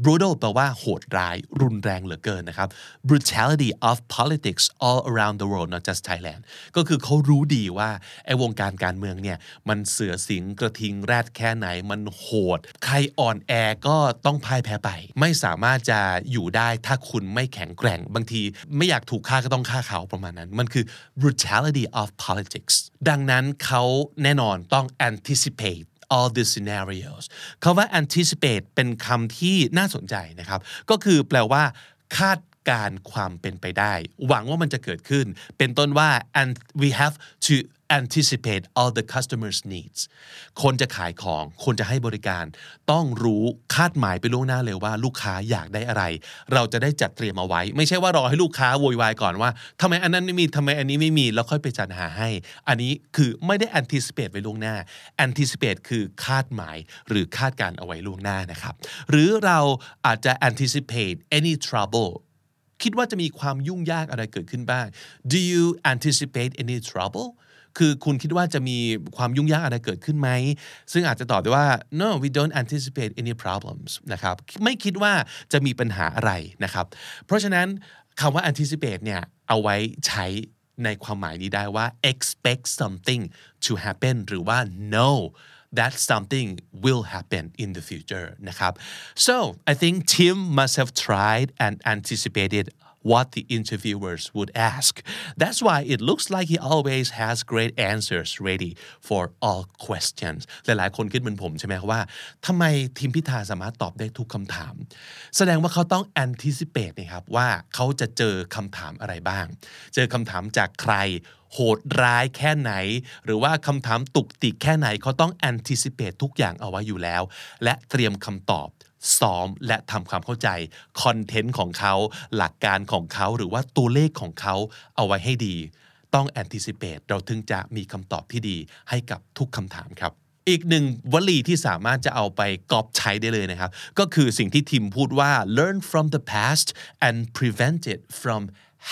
brutal แปลว่าโหดร้าย รุนแรงเหลือเกินนะครับ brutality of politics all around the world not just Thailand ก็คือเขารู้ดีว่าไอ้วงการการเมืองเนี่ย มันเสือสิงกระทิงแรดแค่ไหนมันโหด ใครอ่อนแอก็ต้องพ่ายแพ้ไป ไม่สามารถจะอยู่ได้ถ้าคุณไม่แข็งแกร่ง บางทีไม่อยากถูกฆ่าก็ต้องฆ่าเขาประมาณนั้น มันคือ brutality of politics ดังนั้นเขาแน่นอนต้อง anticipate all the scenarios คาว่า anticipate เป็นคำที่น่าสนใจนะครับ ก็คือแปลว่า คาด การความเป็นไปได้ หวังว่ามันจะเกิดขึ้น เป็นต้นว่า and we have to anticipate all the customers needs คนจะขายของ คนจะให้บริการ ต้องรู้คาดหมายไปล่วงหน้าเลยว่าลูกค้าอยากได้อะไร เราจะได้จัดเตรียมเอาไว้ ไม่ใช่ว่ารอให้ลูกค้าโวยวายก่อนว่าทำไมอันนั้นไม่มีทำไมอันนี้ไม่มี แล้วค่อยไปจัดหาให้ อันนี้คือไม่ได้ anticipate ไว้ล่วงหน้า anticipate คือคาดหมายหรือคาดการเอาไว้ล่วงหน้านะครับ หรือเราอาจจะ anticipate any trouble คิดว่าจะมีความยุ่งยากอะไรเกิดขึ้นบ้าง Do you anticipate any trouble คือคุณคิดว่าจะมีความยุ่งยากอะไรเกิดขึ้นไหม ซึ่งอาจจะตอบได้ว่า no we don't anticipate any problems นะครับ ไม่คิดว่าจะมีปัญหาอะไรนะครับ เพราะฉะนั้นคำว่า anticipate เนี่ย เอาไว้ใช้ในความหมายนี้ได้ว่า expect something to happen หรือว่า know that something will happen in the future นะครับ so I think Tim must have tried and anticipated what the interviewers would ask. That's why it looks like he always has great answers ready for all questions. หลายๆ คนคิดเหมือนผมใช่ไหมว่าทำไมทีมพิธาสามารถตอบได้ทุกคำถาม แสดงว่าเขาต้อง anticipate นะครับว่าเขาจะเจอคำถามอะไรบ้าง เจอคำถามจากใครโหดร้ายแค่ไหน หรือว่าคำถามตุกติกแค่ไหนเขาต้อง anticipate ทุกอย่างเอาไว้อยู่แล้ว และเตรียมคำตอบ ซ้อมและทำความเข้าใจคอนเทนต์ของเขาหลักการของเขาหรือว่าตัวเลขของเขาเอาไว้ให้ดี ต้อง anticipate เราถึงจะมีคำตอบที่ดีให้กับทุกคำถามครับ อีกหนึ่งวลีที่สามารถจะเอาไปกอบใช้ได้เลยนะครับ ก็คือสิ่งที่ทิมพูดว่า learn from the past and prevent it from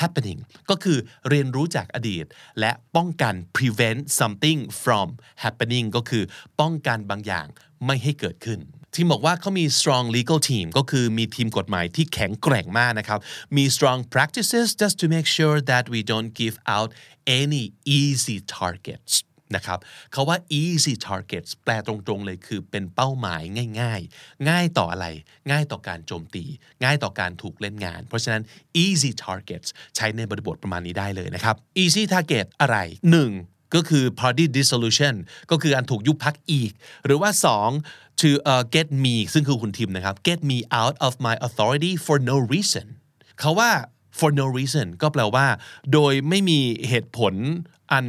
happening ก็คือเรียนรู้จากอดีต และป้องกัน prevent something from happening ก็คือป้องกันบางอย่างไม่ให้เกิดขึ้น ทีมบอกว่าเขามี strong legal team ก็คือมีทีมกฎหมายที่แข็งแกร่งมากนะครับ มี strong practices just to make sure that we don't give out any easy targets นะครับเขาว่า easy targets แปลตรงๆเลยคือเป็นเป้าหมายง่ายๆ ง่ายต่ออะไร ง่ายต่อการโจมตี ง่ายต่อการถูกเล่นงาน เพราะฉะนั้น easy targets ใช้ในบริบทประมาณนี้ได้เลยนะครับ easy target อะไร 1. ก็คือ party dissolution ก็คืออันถูกยุบพักอีก หรือว่า 2. to uh, get me ซึ่งคือคุณทิมนะครับ get me out of my authority for no reason เขาว่า for no reason ก็แปลว่า โดยไม่มีเหตุผลอัน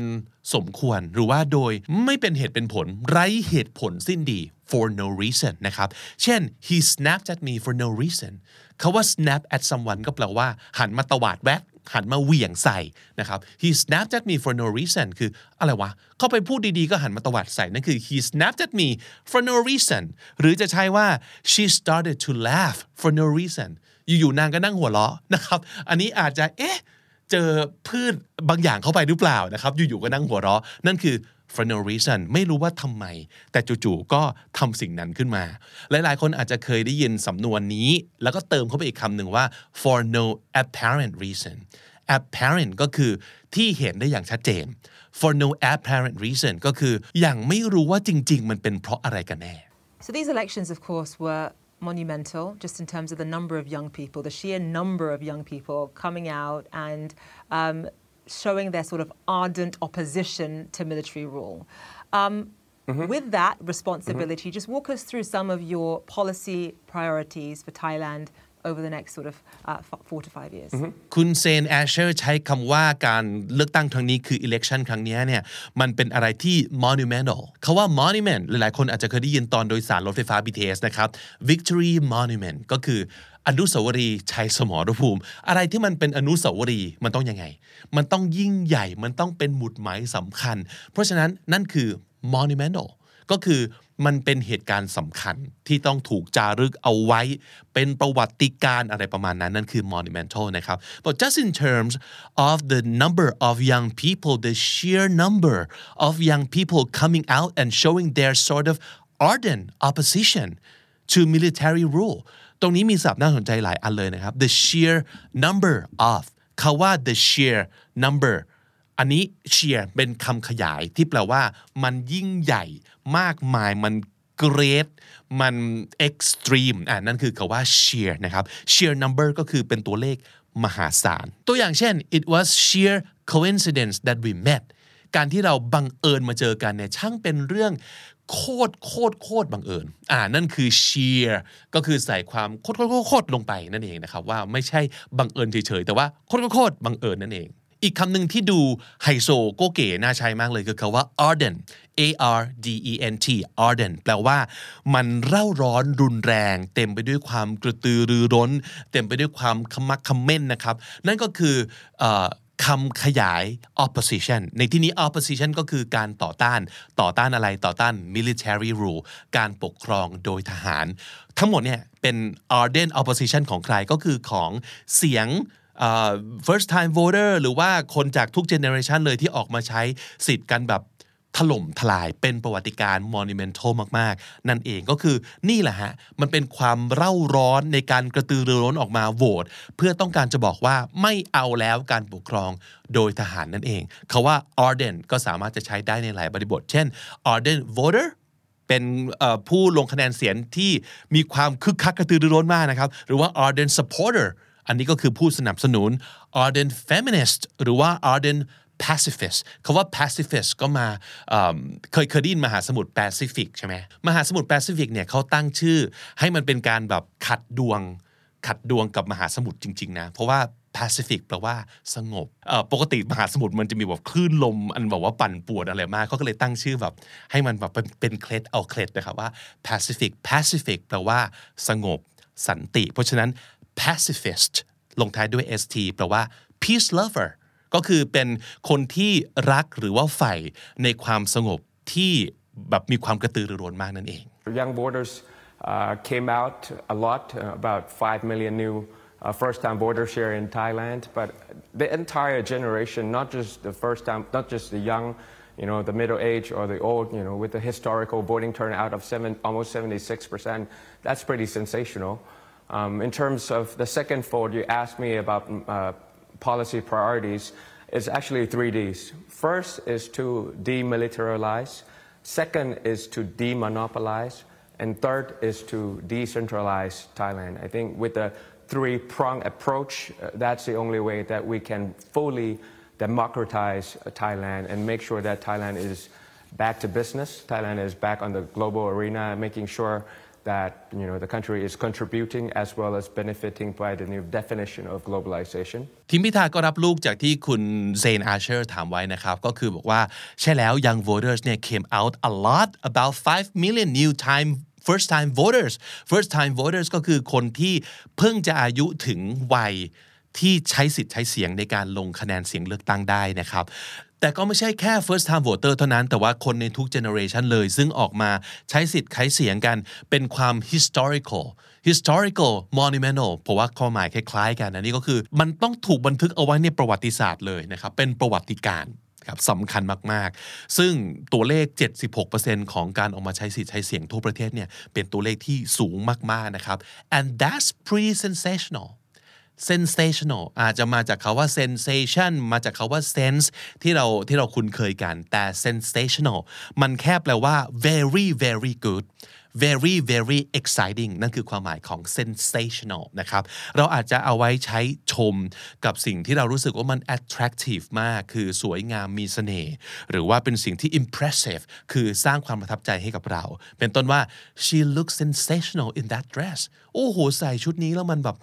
สมควร หรือว่าโดยไม่เป็นเหตุเป็นผล ไร้เหตุผลสิ้นดี for no reason นะครับ เช่น he snapped at me for no reason คาว่า snap at someone ก็แปลว่า หันมาตวาดแวก หันมาเหวี่ยงใส่นะครับ he snapped at me for no reason คืออะไรวะเข้าไปพูดดีๆก็หันมาตวัดใส่นั่นคือ he snapped at me for no reason หรือจะใช้ว่า she started to laugh for no reason อยู่ๆนางก็นั่งหัวเราะนะครับ อันนี้อาจจะเอ๊ะเจอพืชบางอย่างเข้าไปหรือเปล่านะครับ อยู่ๆก็นั่งหัวเราะ นั่นคือ for no reason ไม่รู้ว่าทำไม แต่จู่ๆก็ทำสิ่งนั้นขึ้นมา หลายๆ คนอาจจะเคยได้ยินสำนวนนี้ แล้วก็เติมเข้าไปอีกคำหนึ่งว่า for no apparent reason apparent ก็คือที่เห็นได้อย่างชัดเจน for no apparent reason ก็คืออย่างไม่รู้ว่าจริง ๆ มันเป็นเพราะอะไรกันแน่ So these elections, of course, were monumental just in terms of the number of young people, the sheer number of young people coming out and um, showing their sort of ardent opposition to military rule. Um, With that responsibility, just walk us through some of your policy priorities for Thailand over the next sort of uh, f- four to five years. คุณเซนแอชเชอร์ใช้คำว่าการเลือกตั้งครั้งนี้คือ election ครั้งนี้เนี่ยมันเป็นอะไรที่ monumental เขาว่า monument หลายๆ คนอาจจะเคยได้ยินตอนโดยสารรถไฟฟ้า BTS นะครับ victory monument ก็คือ อนุสาวรีย์ชัยสมรภูมิ อะไรที่มันเป็นอนุสาวรีย์มันต้องยังไง มันต้องยิ่งใหญ่มันต้องเป็นหมุดหมายสำคัญ เพราะฉะนั้นนั่นคือ monumental ก็คือมันเป็นเหตุการณ์สำคัญที่ต้องถูกจารึกเอาไว้ เป็นประวัติการณ์อะไรประมาณนั้น นั่นคือ monumental นะครับ but just in terms of the number of young people the sheer number of young people coming out and showing their sort of ardent opposition to military rule ตรงนี้มีศัพท์น่าสนใจหลายอันเลยนะครับ the sheer number of คาว่า the sheer number อันนี้ sheer เป็นคำขยายที่แปลว่า มันยิ่งใหญ่มากมายมัน great มัน extreme อ่านั่นคือคาว่า sheer นะครับ sheer number ก็คือเป็นตัวเลขมหาศาล ตัวอย่างเช่น it was sheer coincidence that we met การที่เราบังเอิญมาเจอกันเนี่ยช่างเป็นเรื่อง โคตรโคตรโคตรบังเอิญ อ่านั่นคือ sheer ก็คือใส่ความโคตรโคตรโคตรลงไปนั่นเองนะครับว่าไม่ใช่บังเอิญเฉยๆแต่ว่าโคตรโคตรบังเอิญนั่นเอง อีกคำหนึ่งที่ดูไฮโซโกเก๋น่าใช้มากเลยคือคำว่า ardent A R D E N T ardent แปลว่ามันเร่าร้อนรุนแรง เต็มไปด้วยความกระตือรือร้น เต็มไปด้วยความขมักขม้นนะครับ นั่นก็คืออ คำขยาย opposition ในที่นี้ opposition ก็คือการต่อต้าน ต่อต้านอะไร ต่อต้าน military rule การปกครองโดยทหาร ทั้งหมดเนี่ยเป็น ardent opposition ของใครก็คือของเสียง first time voter หรือว่าคนจากทุก generation เลยที่ออกมาใช้สิทธิ์กันแบบ ถล่มทลายเป็นประวัติการ monumental มาก ๆ นั่นเองก็คือนี่แหละฮะ มันเป็นความเร่าร้อนในการกระตือรือร้นออกมาโหวตเพื่อต้องการจะบอกว่าไม่เอาแล้วการปกครองโดยทหารนั่นเองคาว่า ardent ก็สามารถจะใช้ได้ในหลายบริบท เช่น ardent voter เป็นผู้ลงคะแนนเสียงที่มีความคึกคักกระตือรือร้นมากนะครับ หรือว่า ardent supporter อันนี้ก็คือผู้สนับสนุน ardent feminist หรือว่า ardent pacifist คำว่า pacifist ก็มาเคยเคยได้ยินมหาสมุทรแปซิฟิกใช่ไหมมหาสมุทรแปซิฟิกเนี่ยเขาตั้งชื่อ ให้มันเป็นการแบบขัดดวง ขัดดวงกับมหาสมุทรจริง ๆ นะ เพราะว่า Pacific แปลว่าสงบปกติมหาสมุทรมันจะมีแบบคลื่นลม อันแบบว่าปั่นป่วนอะไรมากเขาก็เลยตั้งชื่อแบบให้มันแบบเป็นเคล็ดเอาเคล็ดนะครับว่า Pacific Pacific แปลว่าสงบสันติ เพราะฉะนั้น pacifist ลงท้ายด้วย st แปลว่า peace lover ก็คือเป็นคนที่รักหรือว่าใฝ่ในความสงบที่แบบมีความกระตือรือร้นมากนั่นเอง Young voters uh, came out a lot, uh, about 5 million new uh, first time voters here in Thailand, but the entire generation, not just the first time, not just the young, you know, the middle age or the old, you know, with the historical voting turnout of seven, almost 76%, that's pretty sensational. Um, in terms of the second fold, you asked me about uh, policy priorities. is actually three Ds. First is to demilitarize. Second is to demonopolize. And third is to decentralize Thailand. I think with the three-prong approach, uh, that's the only way that we can fully democratize Thailand and make sure that Thailand is back to business. Thailand is back on the global arena, making sure that you know the country is contributing as well as benefiting by the new definition of globalization. ทีมพิธาก็รับลูกจากที่คุณเซนอาเชอร์ถามไว้นะครับ ก็คือบอกว่าใช่แล้ว young voters เนี่ย came out a lot about 5 million new time first time voters first time voters ก็คือคนที่เพิ่งจะอายุถึงวัย ที่ใช้สิทธิ์ใช้เสียงในการลงคะแนนเสียงเลือกตั้งได้นะครับแต่ก็ไม่ใช่แค่ first time voter เท่านั้น แต่ว่าคนในทุก generation เลย ซึ่งออกมาใช้สิทธิ์ใช้เสียงกัน เป็นความ historical historical monumental เพราะว่าความหมายคล้ายๆ กันอันนี้ก็คือ มันต้องถูกบันทึกเอาไว้ในประวัติศาสตร์เลยนะครับ เป็นประวัติการครับสำคัญมากๆ ซึ่งตัวเลข 76%ของการออกมาใช้สิทธิ์ใช้เสียงทั่วประเทศเนี่ย เป็นตัวเลขที่สูงมากๆ นะครับ and that's pretty sensational sensational อาจจะมาจากคาว่า sensation มาจากคาว่า sense ที่เราที่เราคุ้นเคยกัน แต่ sensational มันแค่แปลว่า very very good very very exciting นั่นคือความหมายของ sensational นะครับ เราอาจจะเอาไว้ใช้ชมกับสิ่งที่เรารู้สึกว่ามัน attractive มาก คือสวยงามมีเสน่ห์ หรือว่าเป็นสิ่งที่ impressive คือสร้างความประทับใจให้กับเรา เป็นต้นว่า she looks sensational in that dress โอ้โห ใส่ชุดนี้แล้วมันแบบ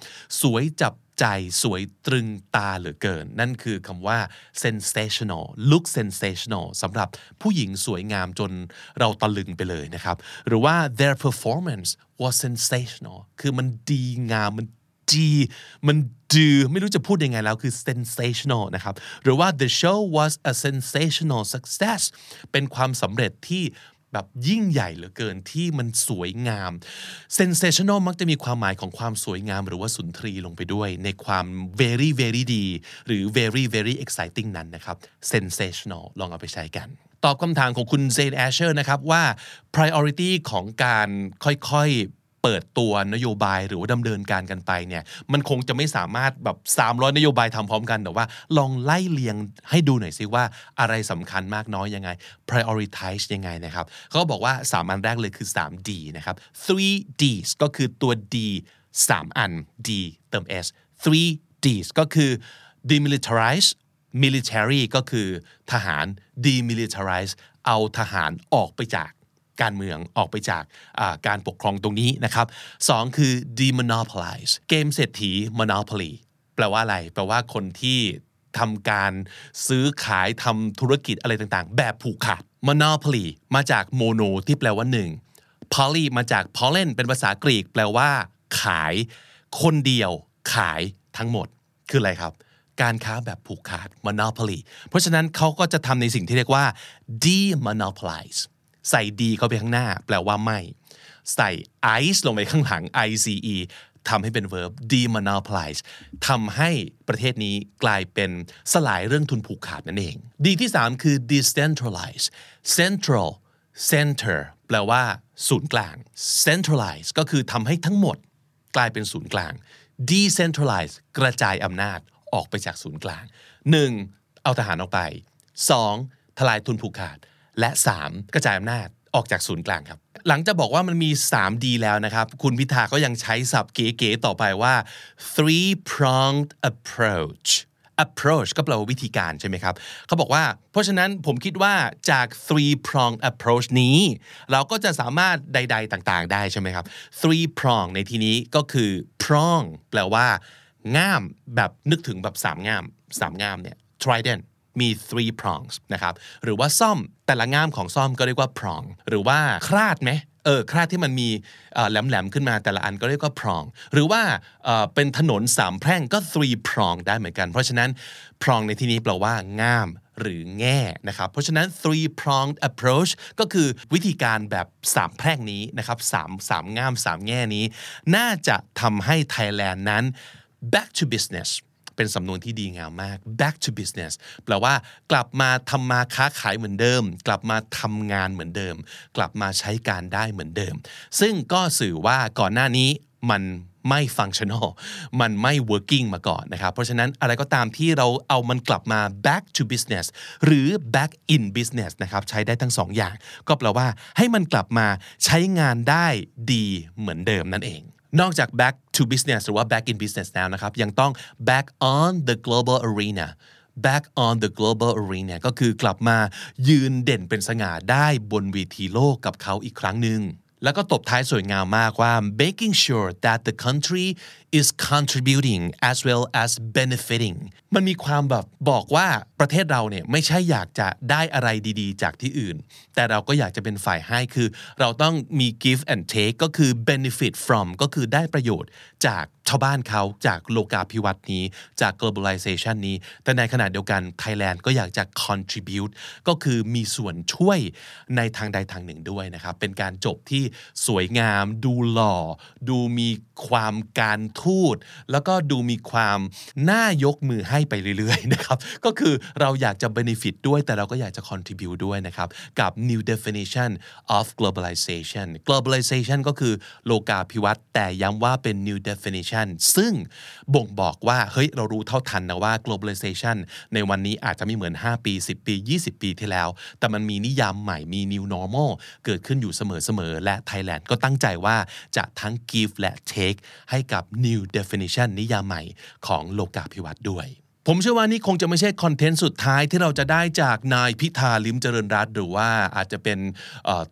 สวยจับ ใจสวยตรึงตาเหลือเกิน นั่นคือคำว่า sensational look sensational สำหรับผู้หญิงสวยงามจนเราตะลึงไปเลยนะครับ หรือว่า their performance was sensational คือมันดีงามมันดีมันดือไม่รู้จะพูดยังไงแล้วคือ sensational นะครับ หรือว่า the show was a sensational success เป็นความสำเร็จที่ แบบยิ่งใหญ่เหลือเกินที่มันสวยงาม sensational มักจะมีความหมายของความสวยงามหรือว่าสุนทรีลงไปด้วย ในความ very very ดี หรือ very very exciting นั้นนะครับ sensational ลองเอาไปใช้กันตอบคำถามของคุณเซนแอชเชอร์นะครับว่า priority ของการค่อยๆ เปิดตัวนโยบายหรือว่าดำเนินการกันไปเนี่ยมันคงจะไม่สามารถแบบ 300 นโยบายทำพร้อมกัน แต่ว่าลองไล่เลียงให้ดูหน่อยสิว่าอะไรสำคัญมากน้อยยังไง prioritize ยังไงนะครับเขาบอกว่า 3 อันแรกเลยคือ 3D นะครับ three Ds ก็คือตัว D 3 อัน D เติม S three Ds ก็คือ demilitarize military ก็คือทหาร demilitarize เอาทหารออกไปจาก การเมืองออกไปจากการปกครองตรงนี้นะครับสองคือ demonopolize เกมเศรษฐี monopoly แปลว่าอะไร แปลว่าคนที่ทำการซื้อขายทำธุรกิจอะไรต่างๆ แบบผูกขาด monopoly มาจาก mono ที่แปลว่าหนึ่ง poly มาจาก pollen เป็นภาษากรีก แปลว่า ขาย คนเดียว ขายทั้งหมด คืออะไรครับ การค้าแบบผูกขาด monopoly เพราะฉะนั้นเขาก็จะทำในสิ่งที่เรียกว่า demonopolize ใส่ดีเข้าไปข้างหน้า แปลว่าไม่ ใส่ ice ลงไปข้างหลัง ice ทำให้เป็น verb demonopolize ทำให้ประเทศนี้กลายเป็นสลายเรื่องทุนผูกขาดนั่นเอง ดีที่ 3 คือ decentralize central center แปลว่า ศูนย์กลาง centralize ก็คือทำให้ทั้งหมดกลายเป็นศูนย์กลาง decentralize กระจายอำนาจออกไปจากศูนย์กลาง 1. เอาทหารออกไป 2. ทลายทุนผูกขาด และ 3. กระจายอำนาจออกจากศูนย์กลางครับ หลังจะบอกว่ามันมี 3D แล้วนะครับ คุณพิธาก็ยังใช้ศัพท์เก๋ๆต่อไปว่า three pronged approach approach ก็แปลว่าวิธีการใช่ไหมครับ เขาบอกว่า เพราะฉะนั้นผมคิดว่าจาก three prong approach นี้ เราก็จะสามารถใด ๆ ต่างๆ ได้ใช่ไหมครับ three prong ในที่นี้ก็คือ prong แปลว่า ง่ามแบบนึกถึงแบบสามง่ามสามง่ามเนี่ย trident มี three prongs นะครับหรือว่าซ่อมแต่ละง่ามของซ่อมก็เรียกว่า prong หรือว่าคราดไหมเออคราดที่มันมีแหลมๆขึ้นมาแต่ละอันก็เรียกว่า prong หรือว่าเป็นถนนสามแพร่งก็ three prong ได้เหมือนกัน เพราะฉะนั้น prong ในที่นี้แปลว่าง่ามหรือแง่นะครับ เพราะฉะนั้น three pronged approach ก็คือวิธีการแบบสามแพร่งนี้นะครับสามสามง่ามสามแง่นี้ น่าจะทำให้ไทยแลนด์นั้น back to business เป็นสำนวนที่ดีงามมาก back to business แปลว่ากลับมาทำมาค้าขายเหมือนเดิม กลับมาทำงานเหมือนเดิม กลับมาใช้การได้เหมือนเดิม ซึ่งก็สื่อว่าก่อนหน้านี้มันไม่ functional มันไม่ working มาก่อนนะครับ เพราะฉะนั้นอะไรก็ตามที่เราเอามันกลับมา back to business หรือ back in business นะครับ ใช้ได้ทั้งสองอย่าง ก็แปลว่าให้มันกลับมาใช้งานได้ดีเหมือนเดิมนั่นเอง นอกจาก back to business หรือว่า back in business แล้วนะครับ ยังต้อง back on the global arena back on the global arena ก็คือกลับมายืนเด่นเป็นสง่าได้บนเวทีโลกกับเขาอีกครั้งหนึ่ง แล้วก็ตบท้ายสวยงามมากว่า making sure that the country is contributing as well as benefiting มันมีความแบบบอกว่าประเทศเราเนี่ยไม่ใช่อยากจะได้อะไรดีๆ จากที่อื่น แต่เราก็อยากจะเป็นฝ่ายให้คือ เราต้องมี give and take ก็คือ benefit from ก็คือได้ประโยชน์จากชาวบ้านเขาจากโลกาภิวัตน์นี้จาก globalization นี้ แต่ในขณะเดียวกัน Thailand ก็อยากจะ contribute ก็คือมีส่วนช่วยในทางใดทางหนึ่งด้วยนะครับ เป็นการจบที่สวยงาม ดูหล่อ ดูมีความการทูต แล้วก็ดูมีความน่ายกมือให้ไปเรื่อยๆนะครับ ก็คือเราอยากจะ benefit ด้วย แต่เราก็อยากจะ contribute ด้วยนะครับ กับ new definition of globalization globalization ก็คือโลกาภิวัตน์แต่ย้ำว่าเป็น new definition ซึ่งบ่งบอกว่าเฮ้ยเรารู้เท่าทันนะว่า globalization ในวันนี้อาจจะไม่เหมือน 5 ปี 10 ปี 20 ปีที่แล้ว แต่มันมีนิยามใหม่มี new normal เกิดขึ้นอยู่เสมอๆและ Thailand ก็ตั้งใจว่าจะทั้ง give และ take ให้กับ new definition นิยามใหม่ของโลกาภิวัตน์ด้วยผมเชื่อว่านี่คงจะไม่ใช่คอนเทนต์สุดท้ายที่เราจะได้จากนายพิธาลิมเจริญรัตหรือว่าอาจจะเป็น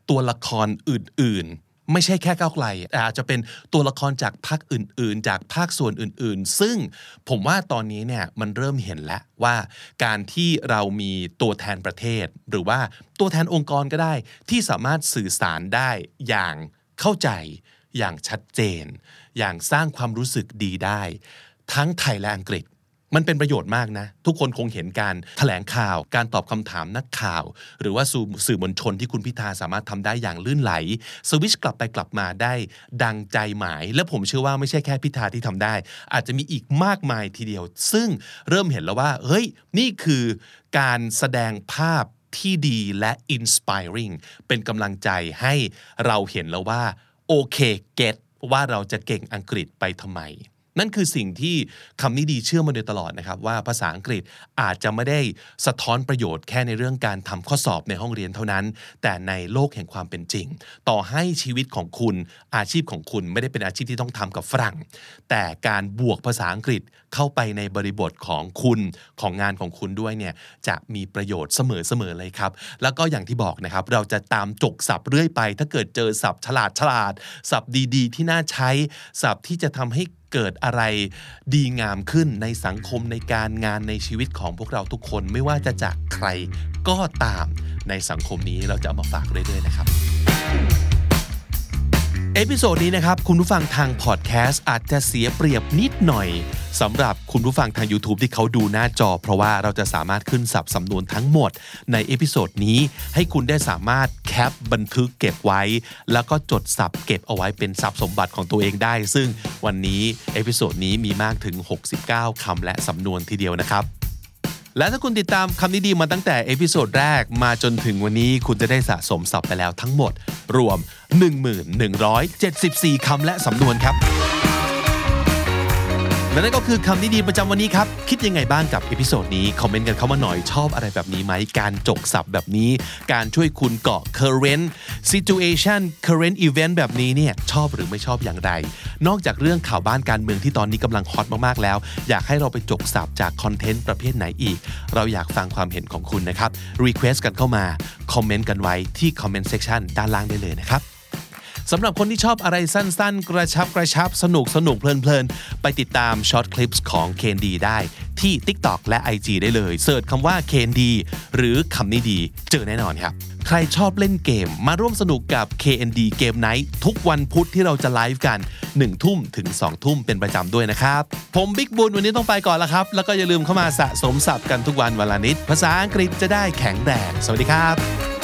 ตัวละครอื่น ไม่ใช่แค่ก้าวไกลอาจจะเป็นตัวละครจากภาคอื่น ๆ จากภาคส่วนอื่น ๆ ซึ่งผมว่าตอนนี้เนี่ยมันเริ่มเห็นแล้วว่าการที่เรามีตัวแทนประเทศ หรือว่าตัวแทนองค์กรก็ได้ ที่สามารถสื่อสารได้อย่างเข้าใจ อย่างชัดเจน อย่างสร้างความรู้สึกดีได้ ทั้งไทยและอังกฤษ มันเป็นประโยชน์มากนะ ทุกคนคงเห็นการแถลงข่าว การตอบคำถามนักข่าว หรือว่าสื่อมวลชนที่คุณพิธาสามารถทำได้อย่างลื่นไหล สวิชกลับไปกลับมาได้ดังใจหมาย และผมเชื่อว่าไม่ใช่แค่พิธาที่ทำได้ อาจจะมีอีกมากมายทีเดียว ซึ่งเริ่มเห็นแล้วว่าเฮ้ยนี่คือการแสดงภาพที่ดีและ inspiring เป็นกำลังใจให้เราเห็นแล้วว่า โอเคเก็ตว่าเราจะเก่งอังกฤษไปทำไม นั่นคือสิ่งที่คำนี้ดีเชื่อมาโดยตลอดนะครับ ว่าภาษาอังกฤษอาจจะไม่ได้สะท้อนประโยชน์แค่ในเรื่องการทำข้อสอบในห้องเรียนเท่านั้น แต่ในโลกแห่งความเป็นจริง ต่อให้ชีวิตของคุณอาชีพของคุณไม่ได้เป็นอาชีพที่ต้องทำกับฝรั่ง แต่การบวกภาษาอังกฤษเข้าไปในบริบทของคุณของงานของคุณด้วยเนี่ยจะมีประโยชน์เสมอๆเลยครับ แล้วก็อย่างที่บอกนะครับ เราจะตามจกศัพท์เรื่อยไป ถ้าเกิดเจอศัพท์ฉลาดฉลาดศัพท์ดี ๆ ที่น่าใช้ศัพท์ที่จะทำให้ เกิดอะไรดีงามขึ้นในสังคมในการงานในชีวิตของพวกเราทุกคนไม่ว่าจะจากใครก็ตามในสังคมนี้เราจะเอามาฝากเรื่อยๆนะครับ episode นี้นะครับ คุณผู้ฟังทางพอดแคสต์อาจจะเสียเปรียบนิดหน่อยสำหรับคุณผู้ฟังทาง YouTube ที่เขาดูหน้าจอ เพราะว่าเราจะสามารถขึ้นศัพท์สำนวนทั้งหมด ใน episode นี้ให้คุณได้สามารถแคปบันทึกเก็บไว้ แล้วก็จดศัพท์เก็บเอาไว้เป็นทรัพย์สมบัติของตัวเองได้ ซึ่งวันนี้ episode นี้มีมากถึง 69คำและสำนวนทีเดียวนะครับ และถ้าคุณติดตามคำนี้ดีมาตั้งแต่ episode แรกมาจนถึงวันนี้คุณจะได้สะสมศัพท์ไปแล้วทั้งหมด รวม 1174 คำและสำนวนครับ และนั่นก็คือคำนี้ดีประจำวันนี้ครับ คิดยังไงบ้างกับ episode นี้ คอมเมนต์กันเข้ามาหน่อยชอบอะไรแบบนี้ไหม การจกศัพท์แบบนี้ การช่วยคุณเกาะ current situation current event แบบนี้เนี่ยชอบหรือไม่ชอบอย่างไร นอกจากเรื่องข่าวบ้านการเมืองที่ตอนนี้กำลังฮอตมากๆแล้ว อยากให้เราไปจกศัพท์จากคอนเทนต์ประเภทไหนอีก เราอยากฟังความเห็นของคุณนะครับ request กันเข้ามาคอมเมนต์กันไว้ที่ comment section ด้านล่างได้เลยนะครับ สำหรับคนที่ชอบอะไรสั้นๆ กระชับกระชับสนุกสนุกเพลินๆ ไปติดตาม short clip ของ KND ได้ที่ TikTok และ IG ได้เลย search คำว่า KND หรือคำนี้ดีเจอแน่นอนครับ ใครชอบเล่นเกมมาร่วมสนุกกับ KND Game Night ทุกวันพุธที่เราจะไลฟ์กัน 1 ทุ่มถึง 2 ทุ่มเป็นประจำด้วยนะครับ ผมบิ๊กบุญวันนี้ต้องไปก่อนแล้วครับ แล้วก็อย่าลืมเข้ามาสะสมศัพท์กันทุกวันวันละนิด ภาษาอังกฤษจะได้แข็งแรงสวัสดีครับ